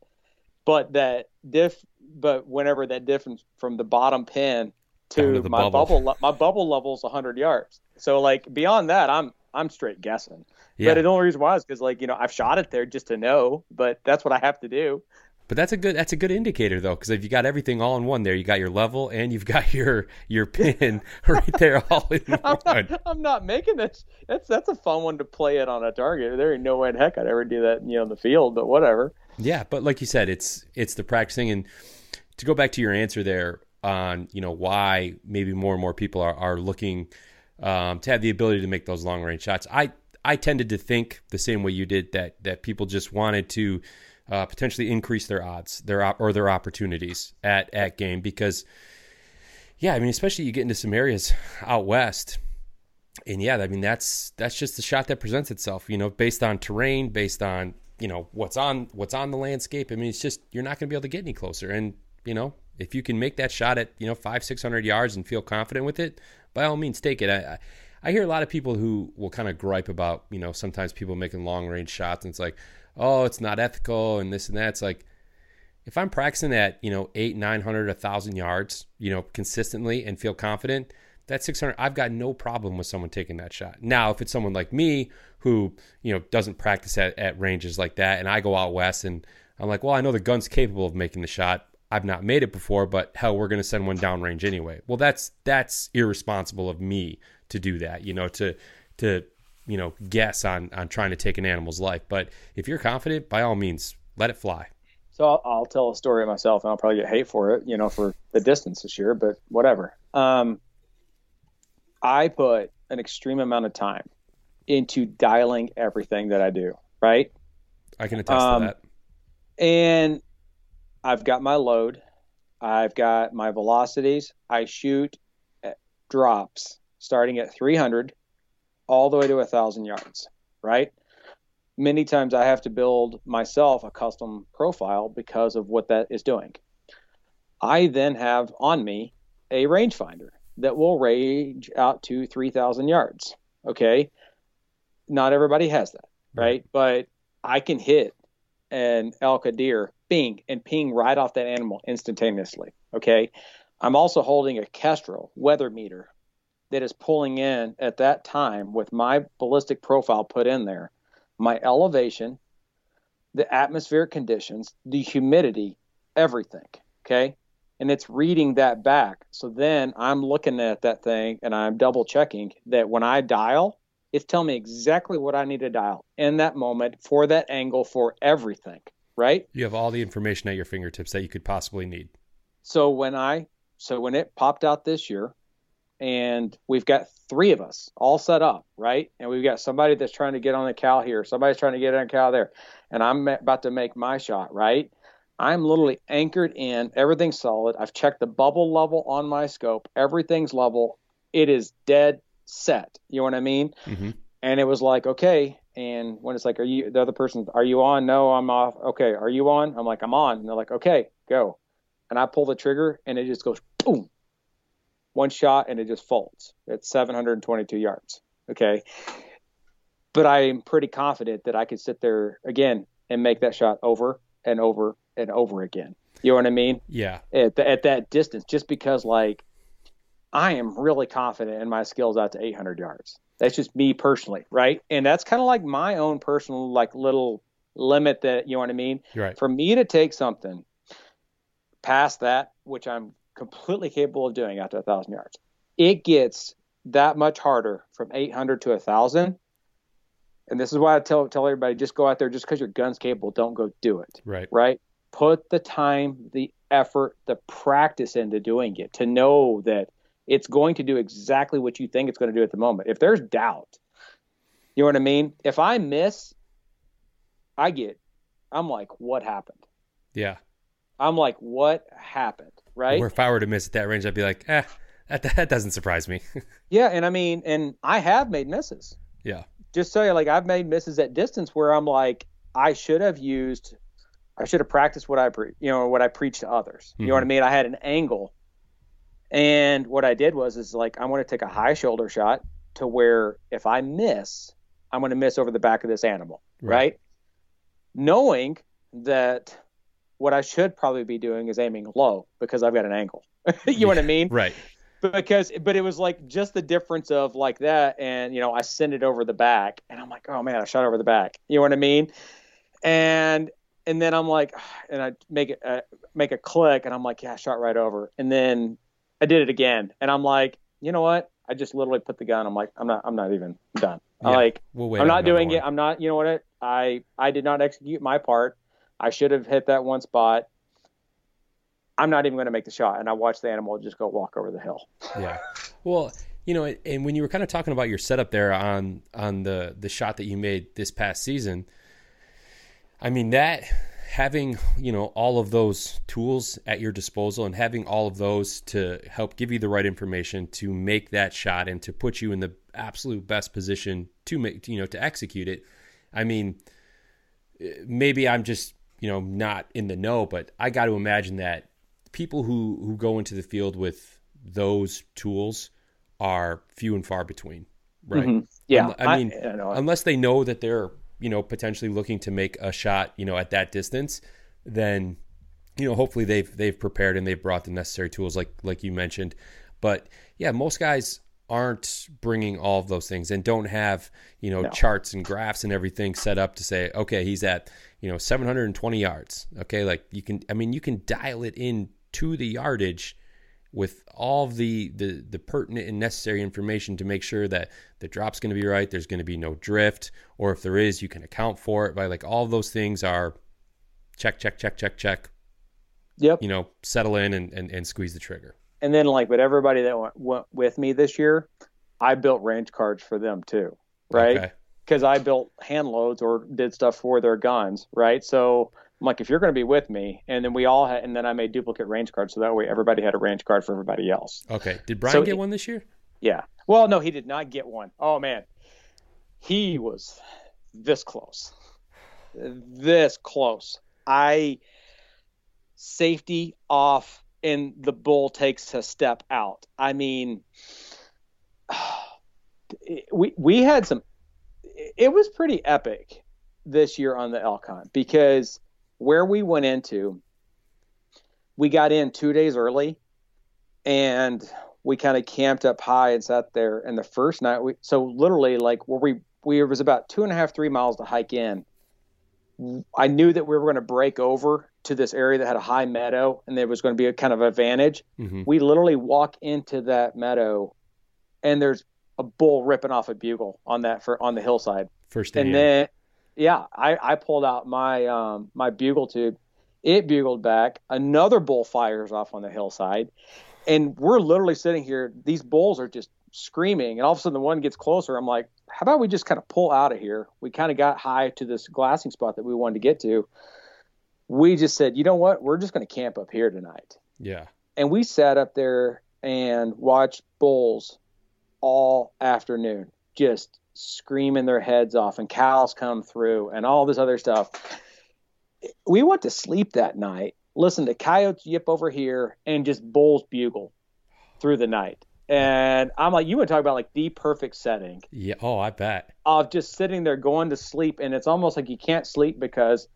but that diff. But whenever that difference from the bottom pin to, to my bubble. bubble, le- my bubble level's hundred yards. So like beyond that, I'm I'm straight guessing. yeah But the only reason why is because like you know I've shot it there just to know, but that's what I have to do. But that's a good that's a good indicator though, because if you got everything all in one there, you got your level and you've got your your pin right there all in I'm one. not, I'm not making this. That's that's a fun one to play it on a target. There ain't no way in heck I'd ever do that, you know, in the field. But whatever. Yeah, but like you said, it's it's the practicing and to go back to your answer there on you know why maybe more and more people are are looking um, to have the ability to make those long range shots. I I tended to think the same way you did that that people just wanted to uh, potentially increase their odds, their op- or their opportunities at at game because yeah, I mean especially you get into some areas out west and yeah, I mean that's that's just the shot that presents itself, you know, based on terrain, based on you know what's on what's on the landscape. I mean, it's just you're not going to be able to get any closer. And you know, if you can make that shot at you know five six hundred yards and feel confident with it, by all means take it. I, I I hear a lot of people who will kind of gripe about you know sometimes people making long range shots and it's like oh it's not ethical and this and that. It's like if I'm practicing at you know eight nine hundred a thousand yards you know consistently and feel confident that 600 i've got no problem with someone taking that shot. Now if it's someone like me who you know doesn't practice at, at ranges like that and i go out west and i'm like well i know the gun's capable of making the shot. I've not made it before but hell we're going to send one downrange anyway. Well that's that's irresponsible of me to do that you know to to you know guess on on trying to take an animal's life but if you're confident by all means let it fly So I'll, I'll tell a story myself, and I'll probably get hate for it, you know, for the distance this year. But whatever. Um, I put an extreme amount of time into dialing everything that I do. Right. i can attest Um, to that and I've got my load, I've got my velocities. I shoot at drops starting at 300 all the way to a 1,000 yards, right? Many times I have to build myself a custom profile because of what that is doing. I then have on me a rangefinder that will range out to 3,000 yards. Okay. Not everybody has that, right? But I can hit an elk, a deer, bing, and ping right off that animal instantaneously. Okay. I'm also holding a Kestrel weather meter that is pulling in at that time with my ballistic profile put in there, my elevation, the atmospheric conditions, the humidity, everything. Okay. And it's reading that back. So then I'm looking at that thing and I'm double checking that when I dial, it's telling me exactly what I need to dial in that moment for that angle for everything. Right. You have all the information at your fingertips that you could possibly need. So when I, so when it popped out this year, and we've got three of us all set up, right? And we've got somebody that's trying to get on the cow here, somebody's trying to get on the cow there, and I'm about to make my shot, right? I'm literally anchored in, everything's solid. I've checked the bubble level on my scope, everything's level. It is dead set. You know what I mean? Mm-hmm. And it was like, okay. And when it's like, are you the other person? Are you on? No, I'm off. Okay, are you on? I'm like, I'm on. And they're like, okay, go. And I pull the trigger, and it just goes boom, one shot and it just folds at 722 yards. Okay. But I'm pretty confident that I could sit there again and make that shot over and over and over again. You know what I mean? Yeah. At, the, at that distance, just because like I am really confident in my skills out to 800 yards. That's just me personally, right? And that's kind of like my own personal like little limit that you know what I mean. Right. For me to take something past that, which I'm completely capable of doing after a thousand yards. It gets that much harder from 800 to a thousand. And this is why I tell tell everybody just go out there just because your gun's capable, don't go do it. Right. Right. Put the time, the effort, the practice into doing it to know that it's going to do exactly what you think it's going to do at the moment. If there's doubt, you know what I mean? If I miss, I get, I'm like, what happened? Yeah. I'm like, what happened? Right? Or if I were to miss at that range, I'd be like, eh, that, that doesn't surprise me. yeah, and I mean, and I have made misses. Yeah. Just so you like, I've made misses at distance where I'm like, I should have used, I should have practiced what I pre, you know, what I preach to others. You mm-hmm. know what I mm-hmm. mean? I had an angle, and what I did was is like, I'm going to take a high shoulder shot to where if I miss, I'm going to miss over the back of this animal, right? right? Knowing that what I should probably be doing is aiming low because I've got an angle. you know what I mean? Right. Because, but it was like just the difference of like that, and you know, I send it over the back, and I'm like, oh man, I shot over the back. You know what I mean? And and then I'm like, and I make it uh, make a click, and I'm like, yeah, I shot right over. And then I did it again, and I'm like, you know what? I just literally put the gun. I'm like, I'm not, I'm not even done. Yeah, like, we'll I'm not doing one. it. I'm not, you know what? I I did not execute my part. I should have hit that one spot. I'm not even going to make the shot. And I watched the animal just go walk over the hill. Yeah. Well, you know, and when you were kind of talking about your setup there on on the the shot that you made this past season, I mean that having you know all of those tools at your disposal and having all of those to help give you the right information to make that shot and to put you in the absolute best position to make you know to execute it. I mean, eh, maybe I'm just you know not in the know, but I got to imagine that people who who go into the field with those tools are few and far between, right? Mm-hmm. Yeah, I, I mean, I, unless they know that they're you know potentially looking to make a shot, you know, at that distance, then you know hopefully they've they've prepared and they've brought the necessary tools, like like you mentioned. But yeah, most guys aren't bringing all of those things and don't have you know no. charts and graphs and everything set up to say okay he's at you know 720 yards. Okay like you can i mean you can dial it in to the yardage with all the the the pertinent and necessary information to make sure that the drop's going to be right there's going to be no drift or if there is you can account for it by like all those things are check check check check check. Yep. You know settle in and and, and squeeze the trigger and then like but everybody that went, went with me this year, I built range cards for them too, right? Because okay. I built hand loads or did stuff for their guns, right? So I'm like, if you're going to be with me, and then we all had, and then I made duplicate range cards so that way everybody had a range card for everybody else. Okay. Did Brian so get one this year? Yeah. Well, no, he did not get one. Oh man, he was this close, this close. I safety off and the bull takes a step out. I mean, we we had some. It was pretty epic this year on the elk hunt because where we went into, we got in two days early, and we kind of camped up high and sat there. And the first night, we so literally like where we we was about two and a half three miles to hike in. I knew that we were going to break over to this area that had a high meadow and there was going to be a kind of advantage. Mhm. We literally walk into that meadow and there's a bull ripping off a bugle on that for on the hillside. First. And then yeah, I, I pulled out my um my bugle tube. It bugled back. Another bull fires off on the hillside. And we're literally sitting here. These bulls are just screaming. And all of a sudden the one gets closer. I'm like, how about we just kind of pull out of here? We kind of got high to this glassing spot that we wanted to get to. We just said, you know what? We're just going to camp up here tonight yeah. and we sat up there and watched bulls all afternoon just screaming their heads off and cows come through and all this other stuff we went to sleep that night listened to coyotes yip over here and just bulls bugle through the night and i'm like you want to talk about like the perfect setting Yeah. Oh, I bet. of just sitting there going to sleep and it's almost like you can't sleep because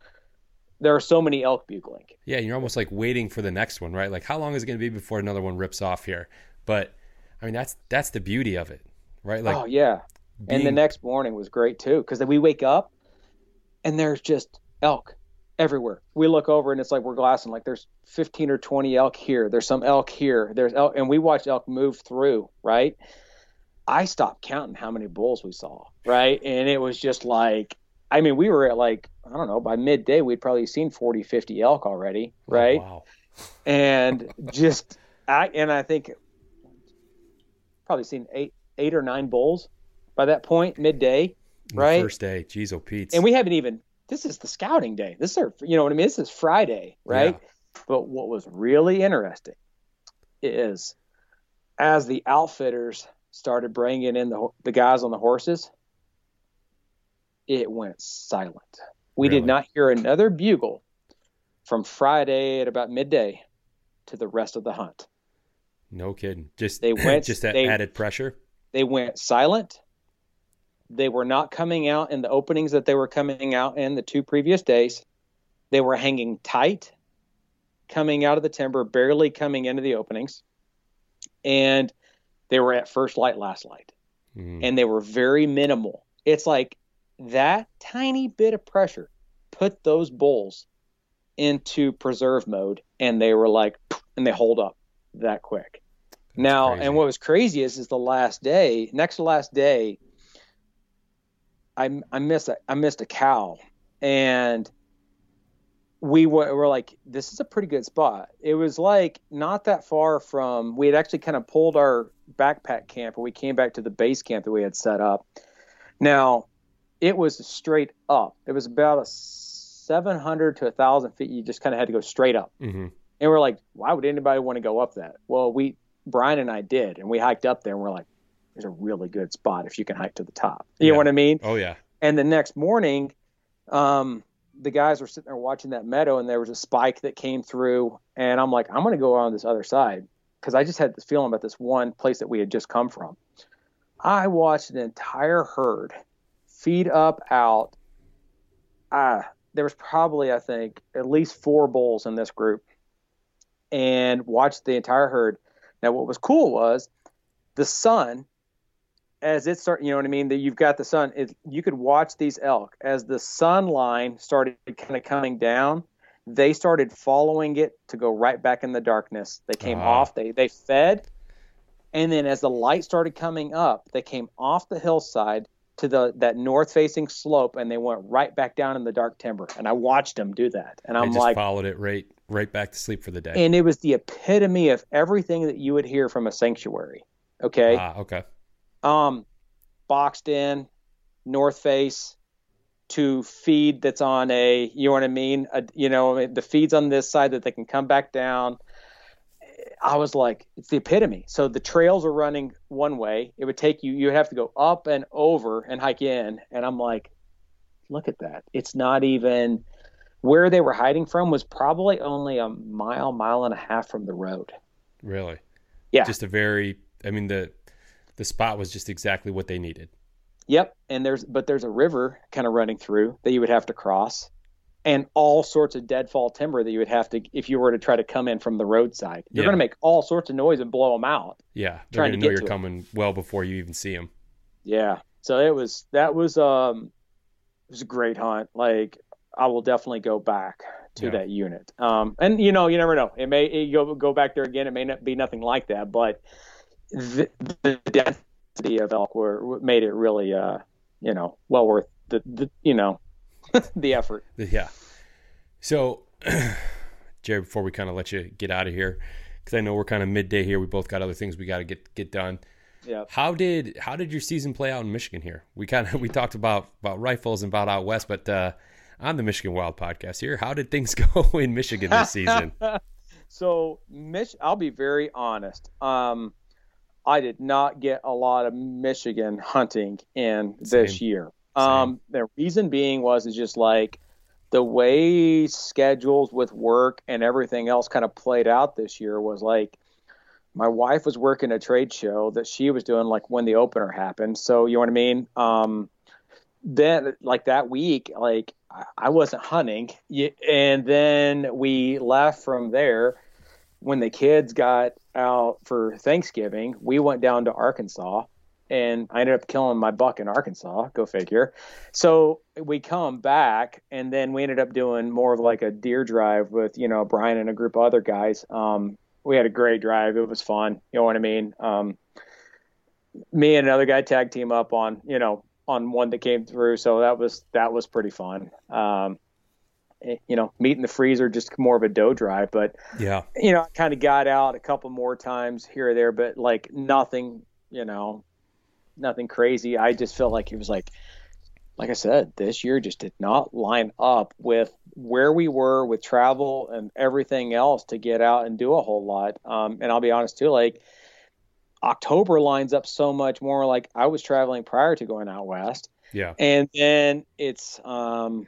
there are so many elk bugling. Yeah, you're almost like waiting for the next one, right? Like how long is it going to be before another one rips off here? But I mean, that's that's the beauty of it, right? Like oh yeah. And the next morning was great too because then we wake up and there's just elk everywhere. We look over and it's like we're glassing like there's 15 or 20 elk here. There's some elk here. There's elk and we watch elk move through right? I stopped counting how many bulls we saw right? And it was just like i mean we were at like i don't know by midday we'd probably seen 40 50 elk already oh, right wow. and just I and I think probably seen eight eight or nine bulls by that point midday, right? First day. Jeez, oh Pete. and we haven't even. This is the scouting day. This is our, you know what I mean. This is Friday, right? Yeah. But what was really interesting is as the outfitters started bringing in the the guys on the horses, it went silent. We Really? did not hear another bugle from Friday at about midday to the rest of the hunt. no kidding. Just They went- just that they- added pressure. They went silent. They were not coming out in the openings that they were coming out in the two previous days. They were hanging tight, coming out of the timber, barely coming into the openings. And they were at first light, last light. Mhm. And they were very minimal. It's like that tiny bit of pressure put those bulls into preserve mode and they were like and they hold up that quick. now crazy. and what was crazy is is the last day, next to last day, I I missed a, I missed a cow and we were, were like this is a pretty good spot. It was like not that far from we had actually kind of pulled our backpack camp and we came back to the base camp that we had set up. Now, it was straight up. It was about a 700 to a 1,000 feet. You just kind of had to go straight up. Mhm. And we're like, why would anybody want to go up that? Well, we, Brian and I did, and we hiked up there and we're like, there's a really good spot if you can hike to the top. You know what I mean? Oh yeah. And the next morning, um, the guys were sitting there watching that meadow, and there was a spike that came through. And I'm like, I'm going to go on this other side because I just had this feeling about this one place that we had just come from. I watched an entire herd feed up out. There was probably, I think, at least four bulls in this group, and watched the entire herd. Now, what was cool was the sun as it started, you know what I mean? That you've got the sun. It, you could watch these elk as the sun line started kind of coming down. They started following it to go right back in the darkness. They came Ah. off. They they fed, and then as the light started coming up, they came off the hillside to the that north facing slope, and they went right back down in the dark timber. And I watched them do that, and I I'm just like, followed it right right back to sleep for the day. and it was the epitome of everything that you would hear from a sanctuary. Okay Ah, okay. um, boxed in, north face to feed that's on a, you know what I mean? A, you know, the feed's on this side that they can come back down. I was like, it's the epitome. So the trails are running one way. It would take you, you would have to go up and over and hike in. And I'm like, look at that. It's not even where they were hiding from was probably only a mile, mile and a half from the road. Really. Yeah. Just a very. I mean the the spot was just exactly what they needed. Yep, and there's but there's a river kind of running through that you would have to cross, and all sorts of deadfall timber that you would have to if you were to try to come in from the roadside. You're Yeah. going to make all sorts of noise and blow them out. Yeah, they're Trying gonna know get you're to it. coming well before you even see them. Yeah, so it was that was um it was a great hunt. Like I will definitely go back to Yeah. that unit. Um, and you know, you never know. It may it go go back there again. It may not be nothing like that, but the, the density of elk were made it really, uh, you know, well worth the, the you know, the effort. Yeah. So, Jerry, before we kind of let you get out of here, because I know we're kind of midday here, we both got other things we got to get get done. Yeah. How did how did your season play out in Michigan here? We kind of we talked about about rifles and about out west, but uh, on the Michigan Wild podcast here, how did things go in Michigan this season? So, Mich- I'll be very honest. Um, I did not get a lot of Michigan hunting in this year. Um, the reason being was is just like the way schedules with work and everything else kind of played out this year was like my wife was working a trade show that she was doing like when the opener happened. So you know what I mean? Um, then like that week, like I- I wasn't hunting, and then we left from there. When the kids got out for Thanksgiving, we went down to Arkansas, and I ended up killing my buck in Arkansas. Go figure. So we come back, and then we ended up doing more of like a deer drive with you know Brian and a group of other guys. Um, we had a great drive. It was fun. You know what I mean? Um, me and another guy tag team up on you know on one that came through, so that was that was pretty fun. Um, eh, you know, meat in the freezer, just more of a doe drive, but yeah, you know, I kind of got out a couple more times here or there, but like nothing, you know, nothing crazy. I just felt like it was like, like I said, this year just did not line up with where we were with travel and everything else to get out and do a whole lot. Um, and I'll be honest too, like October lines up so much more like I was traveling prior to going out west yeah, and then it's um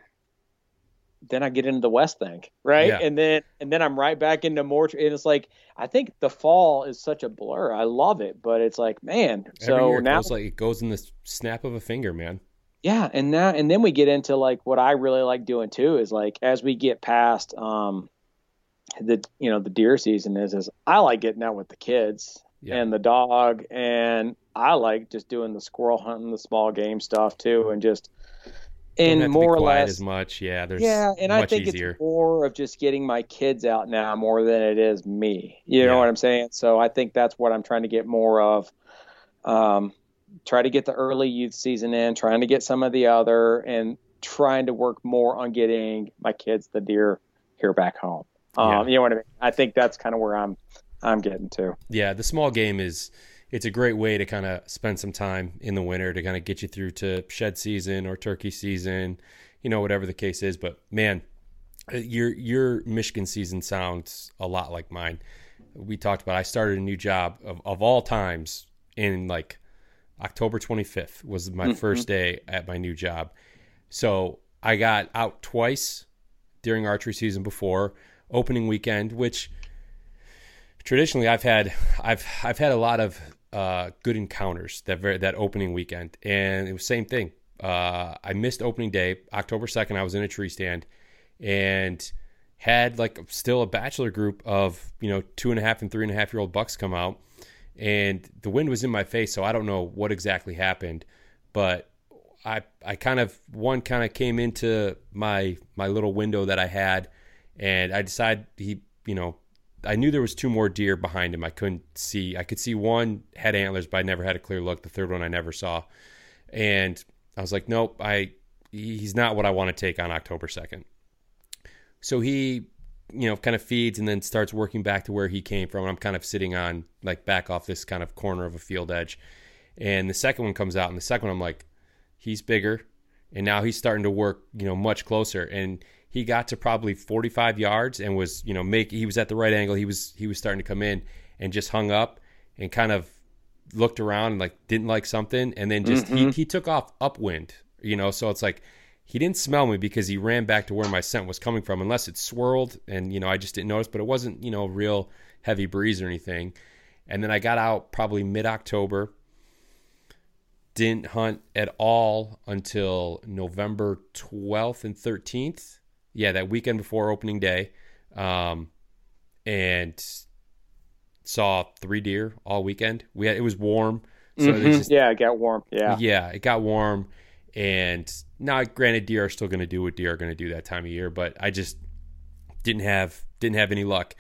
then I get into the West thing, right? Yeah. And then and then I'm right back into more. And it's like I think the fall is such a blur. I love it, but it's like man. Every So it now, goes like it goes in the snap of a finger, man. yeah, and now and then we get into like what I really like doing too is like as we get past um the you know the deer season is is I like getting out with the kids Yeah. and the dog and I like just doing the squirrel hunting, the small game stuff too, and just and have to be more or less as much. Yeah, there's yeah, and I think easier. it's more of just getting my kids out now more than it is me. You Yeah. know what I'm saying? So I think that's what I'm trying to get more of. Um, try to get the early youth season in, trying to get some of the other, and trying to work more on getting my kids the deer here back home. Um, Yeah. You know what I mean? I think that's kind of where I'm I'm getting to. yeah, the small game is it's a great way to kind of spend some time in the winter to kind of get you through to shed season or turkey season, you know, whatever the case is. But man, uh, your your Michigan season sounds a lot like mine. We talked about I started a new job of, of all times in like October 25th was my first day at my new job. So I got out twice during archery season before opening weekend, which traditionally I've had I've I've had a lot of uh, good encounters that very, that opening weekend, and it was same thing. Uh, I missed opening day, October second. I was in a tree stand, and had like still a bachelor group of you know two and a half and three and a half year old bucks come out, and the wind was in my face, so I don't know what exactly happened, but I I kind of one kind of came into my my little window that I had, and I decided he you know I knew there was two more deer behind him. I couldn't see. I could see one had antlers, but I never had a clear look. The third one I never saw, and I was like, nope, I he's not what I want to take on October second. So he, you know, kind of feeds and then starts working back to where he came from. I'm kind of sitting on like back off this kind of corner of a field edge, and the second one comes out, and the second one I'm like, he's bigger, and now he's starting to work, you know, much closer, and he got to probably 45 yards and was, you know, make he was at the right angle. He was he was starting to come in and just hung up and kind of looked around and like didn't like something, and then just he mm-hmm. he took off upwind, you know. So it's like he didn't smell me because he ran back to where my scent was coming from, unless it swirled and you know I just didn't notice, but it wasn't you know real heavy breeze or anything. And then I got out probably mid October didn't hunt at all until November 12th and 13th. Yeah, that weekend before opening day. Um, and saw three deer all weekend. We had, it was warm. So it Mhm. just, yeah, it got warm. Yeah. yeah, it got warm. And now, granted, deer are still going to do what deer are going to do that time of year. But I just, didn't have didn't have any luck.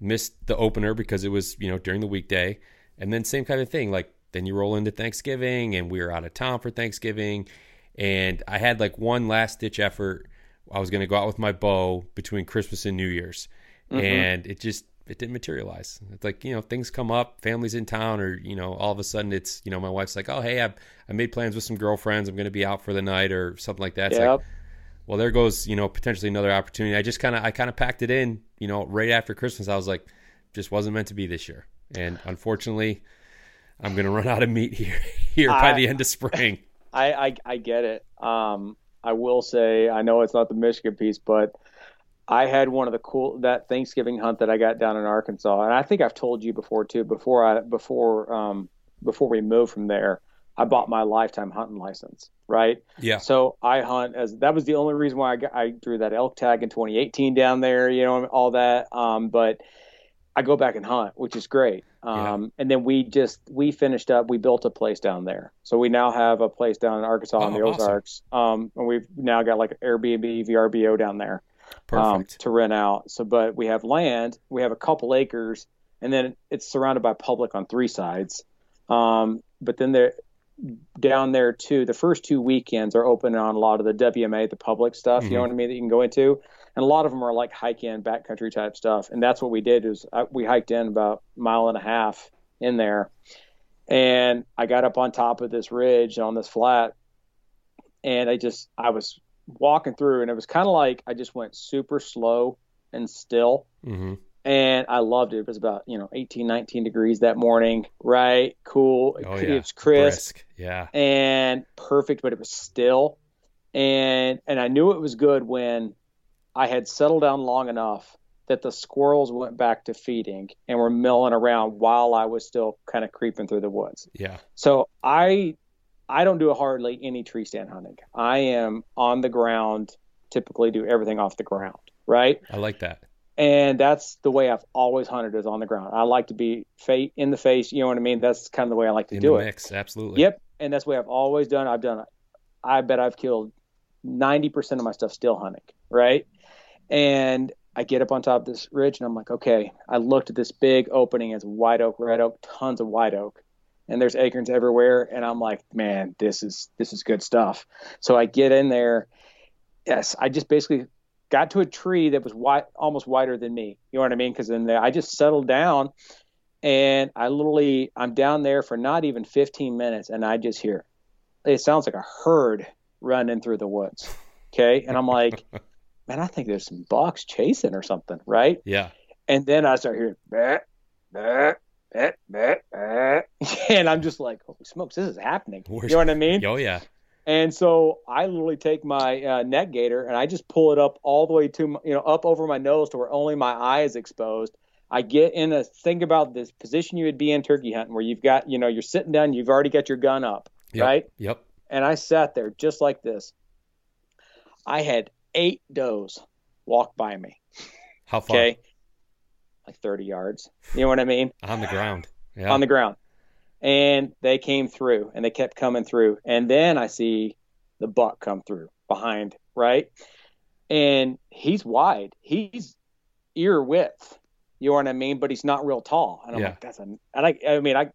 Missed the opener because it was you know during the weekday, and then same kind of thing. Like then you roll into Thanksgiving, and we were out of town for Thanksgiving, and I had like one last ditch effort. I was going to go out with my bow between Christmas and New Year's, mm-hmm. and it just it didn't materialize. It's like, you know, things come up, family's in town, or, you know, all of a sudden it's, you know, my wife's like, oh, hey, I, I made plans with some girlfriends. I'm going to be out for the night or something like that. It's yep. like, well, there goes, you know, potentially another opportunity. I just kind of, I kind of packed it in, you know, right after Christmas. I was like, just wasn't meant to be this year. And unfortunately, I'm going to run out of meat here, here I, by the end of spring. I, I, I get it. Um, I will say, I know it's not the Michigan piece, but I had one of the cool that Thanksgiving hunt that I got down in Arkansas, and I think I've told you before too. Before I before um, before we moved from there, I bought my lifetime hunting license. Right. Yeah. So I hunt as that was the only reason why I got, I drew that elk tag in 2018 down there. You know all that. Um, but I go back and hunt, which is great. Um, yeah. And then we just we finished up. We built a place down there, so we now have a place down in Arkansas oh, in the Ozarks. Awesome. Um, and we've now got like Airbnb, VRBO down there um, to rent out. So, but we have land, we have a couple acres, and then it's surrounded by public on three sides. Um, but then there, down there too, the first two weekends are open on a lot of the WMA, the public stuff. Mm-hmm. You know mm-hmm. what I mean that you can go into, and a lot of them are like hike in, backcountry type stuff. And that's what we did is I, we hiked in about a mile and a half in there, and I got up on top of this ridge on this flat, and I just I was walking through, and it was kind of like I just went super slow and still. Mm-hmm. And I loved it. It was about, you know, 18, 19 degrees that morning. Right. Cool. Oh, yeah. It's crisp. Brisk. Yeah. And perfect, but it was still. And and I knew it was good when I had settled down long enough that the squirrels went back to feeding and were milling around while I was still kind of creeping through the woods. Yeah. So I I don't do hardly any tree stand hunting. I am on the ground, typically do everything off the ground, right? I like that. And that's the way I've always hunted is on the ground. I like to be fate in the face, you know what I mean? That's kind of the way I like to in do it. Mix, absolutely. Yep. And that's the way I've always done. I've done I bet I've killed 90% of my stuff still hunting, right? And I get up on top of this ridge and I'm like, okay, I looked at this big opening. As white oak, red oak, tons of white oak. And there's acorns everywhere. And i'm like man this is this is good stuff. So i get in there. Yes i just basically got to a tree that was white almost wider than me. You know what i mean? Because then i just settled down and i literally i'm down there for not even 15 minutes and i just hear it sounds like a herd running through the woods. Okay? And i'm like man i think there's some bucks chasing or something right yeah and then i start hearing bah, bah, bet. and I'm just like, holy smokes, this is happening. You know what I mean? Oh yeah. And so I literally take my uh, net gator and I just pull it up all the way to my, you know up over my nose to where only my eye is exposed. I get in a think about this position you would be in turkey hunting where you've got you know you're sitting down, you've already got your gun up, yep. right? Yep. And I sat there just like this. I had eight does walk by me. How far? Okay like 30 yards. You know what I mean? On the ground. Yeah. On the ground. And they came through and they kept coming through. And then I see the buck come through behind, right? And he's wide. He's ear width. You know what I mean? But he's not real tall. And I'm yeah. like, that's a, and I, I mean, I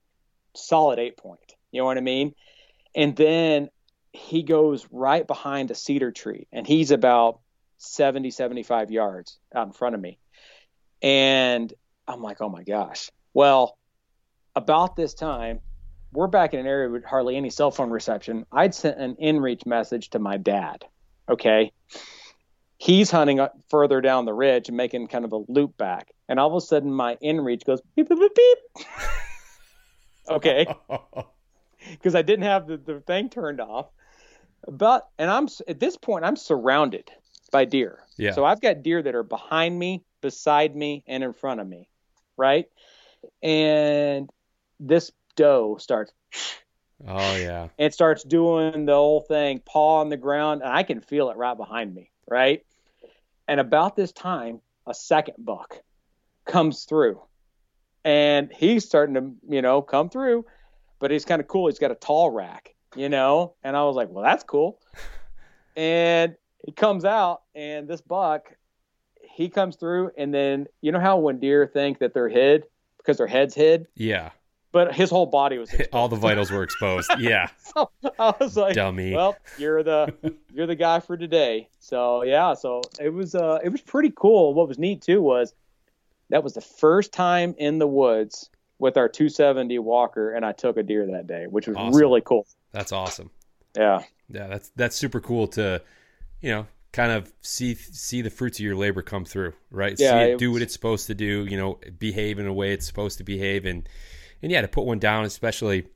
solid eight point. You know what I mean? And then he goes right behind a cedar tree and he's about 70, 75 yards out in front of me. And I'm like, oh my gosh. Well, about this time, we're back in an area with hardly any cell phone reception. I'd sent an inReach message to my dad. Okay. He's hunting further down the ridge and making kind of a loop back. And all of a sudden, my inReach goes beep, beep, beep, beep. okay. Because I didn't have the, the thing turned off. But, and I'm at this point, I'm surrounded by deer. Yeah. So I've got deer that are behind me, beside me, and in front of me, right? And this doe starts. Oh yeah. It starts doing the whole thing, paw on the ground, and I can feel it right behind me, right? And about this time, a second buck comes through, and he's starting to, you know, come through, but he's kind of cool. He's got a tall rack, you know, and I was like, well, that's cool. and he comes out, and this buck he comes through, and then you know how when deer think that they're hid because their head's hid, Yeah. but his whole body was exposed. All the vitals were exposed. Yeah. so I was like, Dummy. well, you're the you're the guy for today. So yeah, so it was uh it was pretty cool. What was neat too was that was the first time in the woods with our 270 Walker, and I took a deer that day, which was Awesome. really cool. That's awesome. Yeah, Yeah, that's that's super cool to, you know, kind of see see the fruits of your labor come through, right? Yeah, see it, it do what it's supposed to do, you know, behave in a way it's supposed to behave, and and yeah, to put one down, especially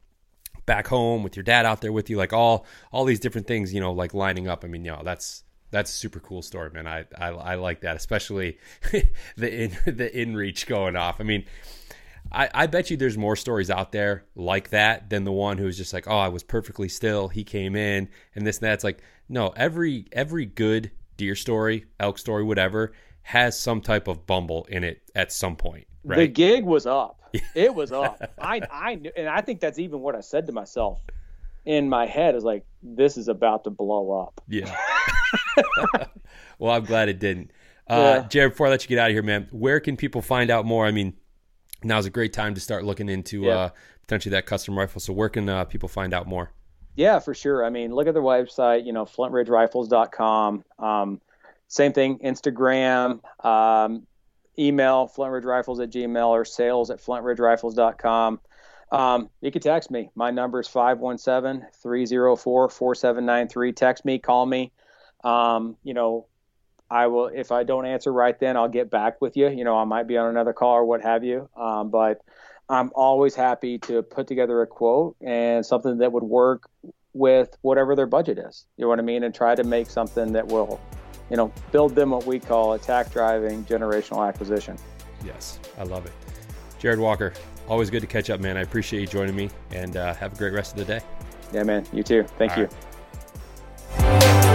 back home with your dad out there with you, like all all these different things, you know, like lining up. I mean, you know, that's that's a super cool story, man. I I, I like that, especially the in the inReach going off. I mean. I, I bet you there's more stories out there like that than the one who's just like, oh, I was perfectly still. He came in and this and that. It's like, no, every every good deer story, elk story, whatever, has some type of bumble in it at some point, the gig was up. It was up. I I knew, and I think that's even what I said to myself in my head is like, this is about to blow up. yeah. well, I'm glad it didn't. Uh, Yeah. Jared, before I let you get out of here, man, where can people find out more? I mean, now's a great time to start looking into Yeah. uh, potentially that custom rifle. So where can uh, people find out more? Yeah, for sure. I mean, look at their website, you know, flintridgerifles.com. Um, same thing, Instagram, um, email flintridgerifles at gmail or sales at flintridgerifles.com. Um, you can text me. My number is 517 304 4793. Text me, call me. Um, you know, I will, if I don't answer right then, I'll get back with you. You know, I might be on another call or what have you. Um, but I'm always happy to put together a quote and something that would work with whatever their budget is. You know what I mean? And try to make something that will, you know, build them what we call attack driving generational acquisition. Yes, I love it. Jared Walker, always good to catch up, man. I appreciate you joining me and uh, have a great rest of the day. Yeah, man. You too. Thank All you. right.